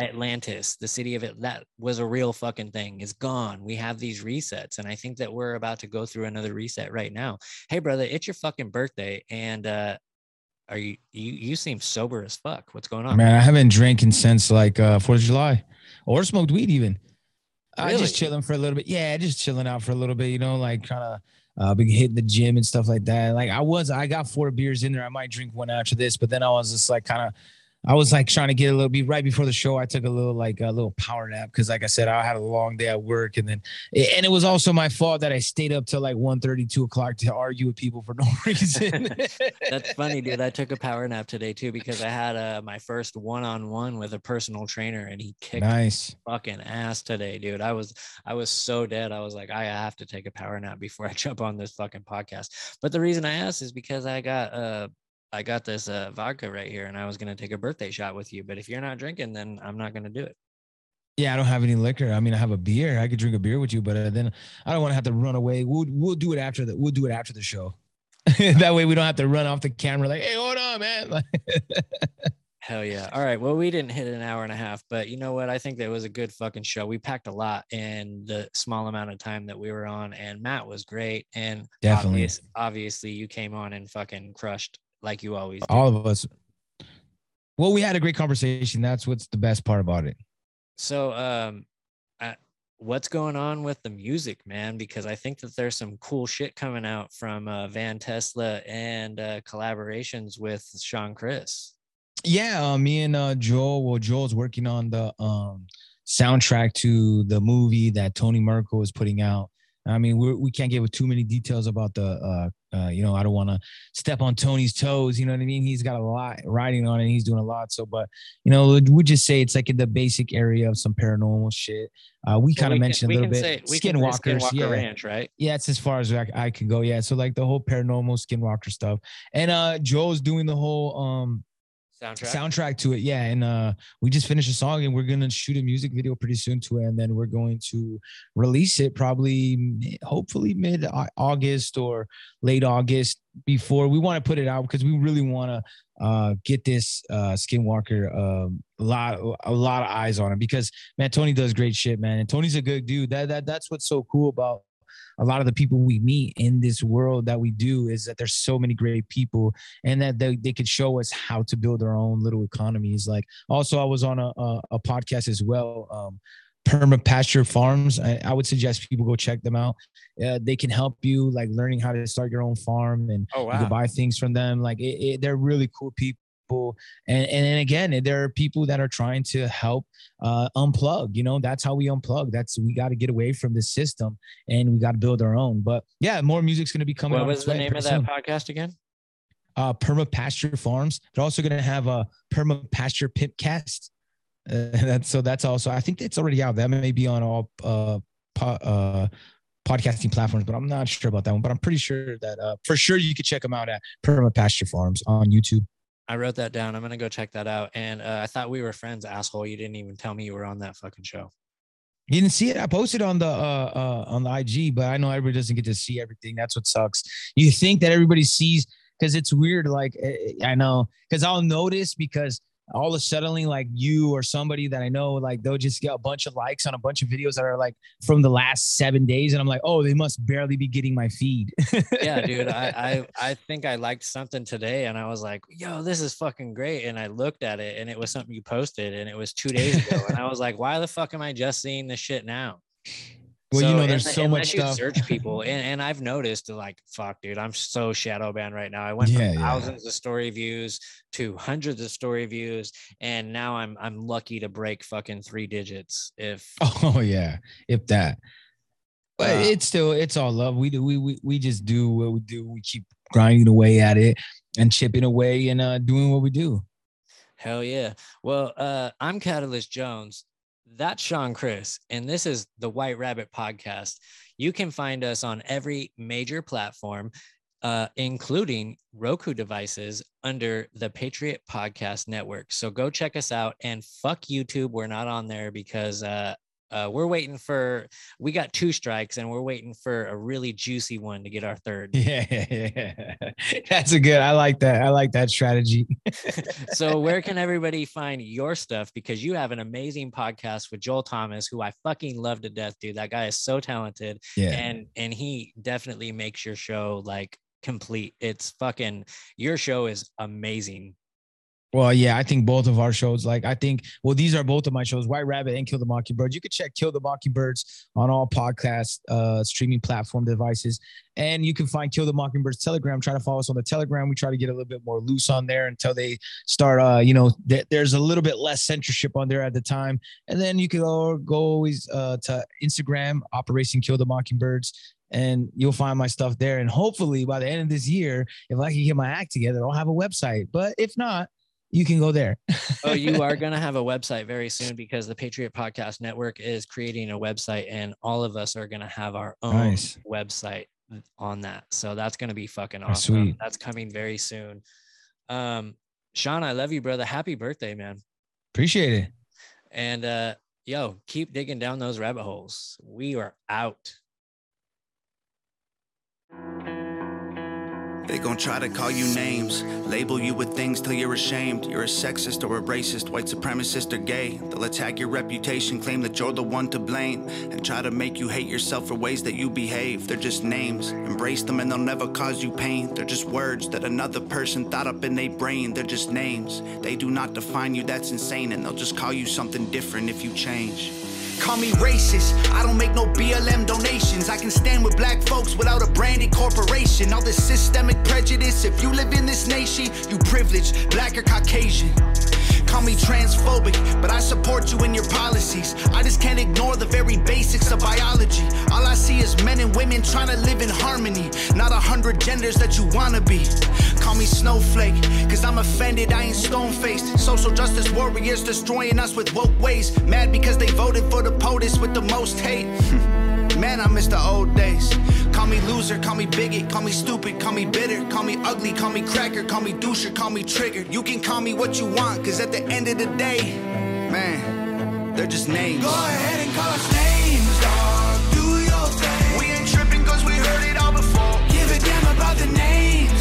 Atlantis, the city of it, that was a real fucking thing, is gone. We have these resets, and I think that we're about to go through another reset right now. Hey, brother, it's your fucking birthday, and uh, are you you you seem sober as fuck? What's going on? Man, I haven't drinking since like uh Fourth of July, or smoked weed even. I just chilling for a little bit. Yeah, just chilling out for a little bit. You know, like kind of uh, been hitting the gym and stuff like that. Like I was, I got four beers in there. I might drink one after this, but then I was just like kind of. I was like trying to get a little bit right before the show. I took a little like a little power nap because, like I said, I had a long day at work, and then and it was also my fault that I stayed up till like 1 2 o'clock to argue with people for no reason. That's funny, dude. I took a power nap today too because I had uh, my first one-on-one with a personal trainer, and he kicked nice. fucking ass today, dude. I was I was so dead. I was like, I have to take a power nap before I jump on this fucking podcast. But the reason I asked is because I got uh I got this uh, vodka right here, and I was gonna take a birthday shot with you. But if you're not drinking, then I'm not gonna do it. Yeah, I don't have any liquor. I mean, I have a beer. I could drink a beer with you, but uh, then I don't want to have to run away. We'll we'll do it after the we'll do it after the show. that way we don't have to run off the camera like, hey, hold on, man. Hell yeah. All right. Well, we didn't hit an hour and a half, but you know what? I think that was a good fucking show. We packed a lot in the small amount of time that we were on, and Matt was great. And Definitely. obvious- obviously, you came on and fucking crushed like you always do. All of us. Well, we had a great conversation. That's what's the best part about it. So, um, I, what's going on with the music, man? Because I think that there's some cool shit coming out from uh, Van Tesla and uh, collaborations with Sean Chris. Yeah, uh, me and uh, Joel. Well, Joel's working on the um, soundtrack to the movie that Tony Merkel is putting out. I mean, we're, we can't give with too many details about the, uh, you know, I don't want to step on Tony's toes. You know what I mean? He's got a lot riding on it. And he's doing a lot. So, but you know, we just say it's like in the basic area of some paranormal shit. Uh, we kind of mentioned a little bit say- we can say skinwalkers. Skinwalker yeah. Ranch, right? Yeah, it's as far as I, I can go. Yeah. So like the whole paranormal skinwalker stuff. And uh Joel's doing the whole um Soundtrack. soundtrack to it yeah and uh we just finished a song and we're gonna shoot a music video pretty soon to it and then we're going to release it probably hopefully mid august or late august before we want to put it out because we really want to uh get this uh skinwalker um a lot a lot of eyes on it because man tony does great shit man and tony's a good dude that, that that's what's so cool about a lot of the people we meet in this world that we do is that there's so many great people and that they, they could show us how to build our own little economies. Like also i was on a, a, a podcast as well um perma pasture farms. I, I would suggest people go check them out. Uh, they can help you like learning how to start your own farm and Oh you can buy things from them. Like it, it, they're really cool people and and then again there are people that are trying to help uh unplug you know that's how we unplug that's we got to get away from the system and we got to build our own but yeah more music's going to be coming What was the name of that soon. podcast again? uh, Perma Pasture Farms. They're also going to have a Perma Pasture Pimpcast. Uh, that's so that's also I think it's already out. That may be on all uh, po- uh, podcasting platforms, but I'm not sure about that one. But I'm pretty sure that uh, for sure you could check them out at Perma Pasture Farms on YouTube. I wrote that down. I'm gonna go check that out. And uh, I thought we were friends, asshole. You didn't even tell me you were on that fucking show. You didn't see it. I posted on the uh, uh on the IG, but I know everybody doesn't get to see everything. That's what sucks. You think that everybody sees because it's weird. Like eh, I know because I'll notice because all of a sudden like you or somebody that I know like they'll just get a bunch of likes on a bunch of videos that are like from the last seven days, and I'm like, oh, they must barely be getting my feed. yeah, dude. I, I I think I liked something today, and I was like, "Yo, this is fucking great." And I looked at it, and it was something you posted, and it was two days ago, and I was like, "Why the fuck am I just seeing this shit now?" Well, you know, and- there's so unless much stuff. Search people, and, and I've noticed like, fuck, dude, I'm so shadow banned right now. I went Yeah, from yeah. thousands of story views to hundreds of story views, and now I'm I'm lucky to break fucking three digits. If Oh yeah, if that. But it's still it's all love. We do we, we we just do what we do. We keep grinding away at it and chipping away and uh doing what we do. Hell yeah. Well, uh, I'm Katillist Jones. That's Sean Chris, and this is the White Rabbit Podcast. You can find us on every major platform, uh, including Roku devices under the Patriot Podcast Network. So go check us out and fuck YouTube. We're not on there because uh, uh, we're waiting for, we got two strikes and we're waiting for a really juicy one to get our third. Yeah, yeah, that's a good. I like that. I like that strategy. so where can everybody find your stuff because you have an amazing podcast with Joel Thomas who I fucking love to death dude that guy is so talented Yeah. and and he definitely makes your show like complete it's fucking your show is amazing Well, yeah, I think both of our shows, like I think, well, these are both of my shows, White Rabbit and Kill the Mockingbird. You could check Kill the Mockingbirds on all podcast uh, streaming platform devices, and you can find Kill the Mockingbird's Telegram. Try to follow us on the Telegram. We try to get a little bit more loose on there until they start. Uh, you know, th- there's a little bit less censorship on there at the time, and then you can go go always uh, to Instagram, Operation Kill the Mockingbirds. And you'll find my stuff there. And hopefully by the end of this year, if I can get my act together, I'll have a website. But if not, you can go there. oh you are going to have a website very soon because the Patriot Podcast Network is creating a website and all of us are going to have our own Nice. website on that so that's going to be fucking awesome sweet. that's coming very soon um Sean I love you brother happy birthday man Appreciate it. And uh, yo, keep digging down those rabbit holes. We are out. They gon' try to call you names, label you with things till you're ashamed. You're a sexist or a racist, white supremacist or gay. They'll attack your reputation, claim that you're the one to blame, and try to make you hate yourself for ways that you behave. They're just names, embrace them and they'll never cause you pain. They're just words that another person thought up in their brain. They're just names, they do not define you, that's insane, and they'll just call you something different if you change. Call me racist. I don't make no BLM donations. I can stand with black folks without a branded corporation. All this systemic prejudice. If you live in this nation, you privileged, black or Caucasian. Call me transphobic, but I support you in your policies. I just can't ignore the very basics of biology. All I see is men and women trying to live in harmony, not a hundred genders that you wanna be. Call me snowflake, cause I'm offended, I ain't stone faced. Social justice warriors destroying us with woke ways. Mad because they voted for the POTUS with the most hate. Man, I miss the old days. Call me loser, call me bigot, call me stupid, call me bitter, call me ugly, call me cracker, call me doucher, call me triggered. You can call me what you want, cause at the end of the day, man, they're just names. Go ahead and call us names, dog. Do your thing. We ain't tripping cause we heard it all before. Give a damn about the names,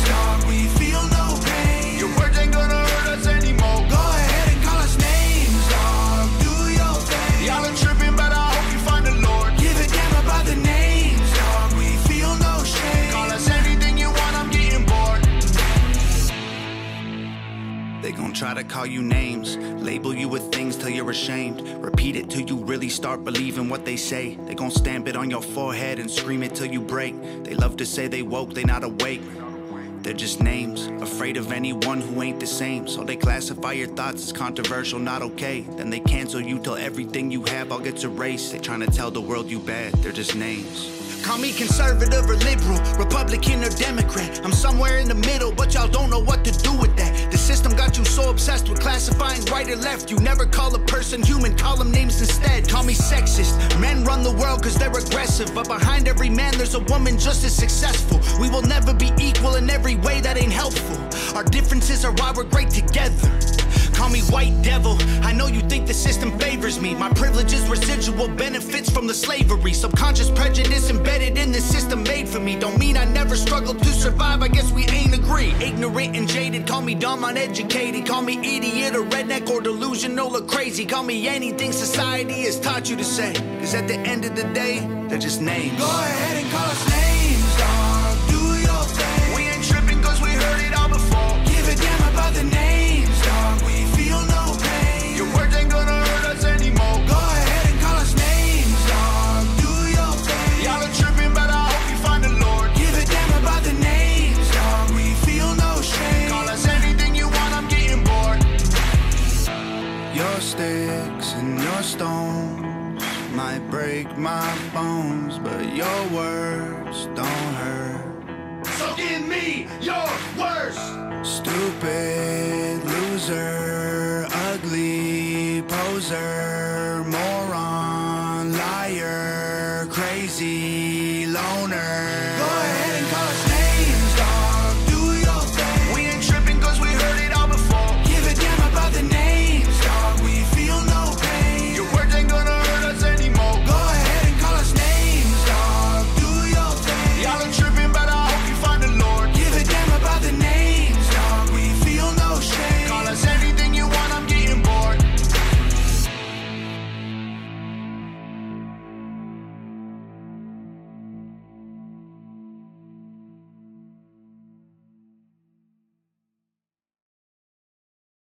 ashamed. Repeat it till you really start believing what they say. They gon' stamp it on your forehead and scream it till you break. They love to say they woke, they not awake. They're just names, afraid of anyone who ain't the same. So they classify your thoughts as controversial, not okay. Then they cancel you till everything you have all gets erased. They tryna tell the world you bad, they're just names. Call me conservative or liberal, Republican or Democrat. I'm somewhere in the middle, but y'all don't know what to do with that. The system got you so obsessed with classifying right or left. You never call a person human, call them names instead. Call me sexist. Men run the world cause they're aggressive, but behind every man there's a woman just as successful. We will never be equal in every way that ain't helpful. Our differences are why we're great together. Call me white devil. I know you think the system favors me. My privilege is residual benefits from the slavery. Subconscious prejudice embedded in the system made for me. Don't mean I never struggled to survive. I guess we ain't agree. Ignorant and jaded. Call me dumb, uneducated. Call me idiot or redneck or delusional or crazy. Call me anything society has taught you to say. Cause at the end of the day, they're just names. Go ahead and call us names, dog. My bones, but your words don't hurt. So give me your worst. Stupid loser,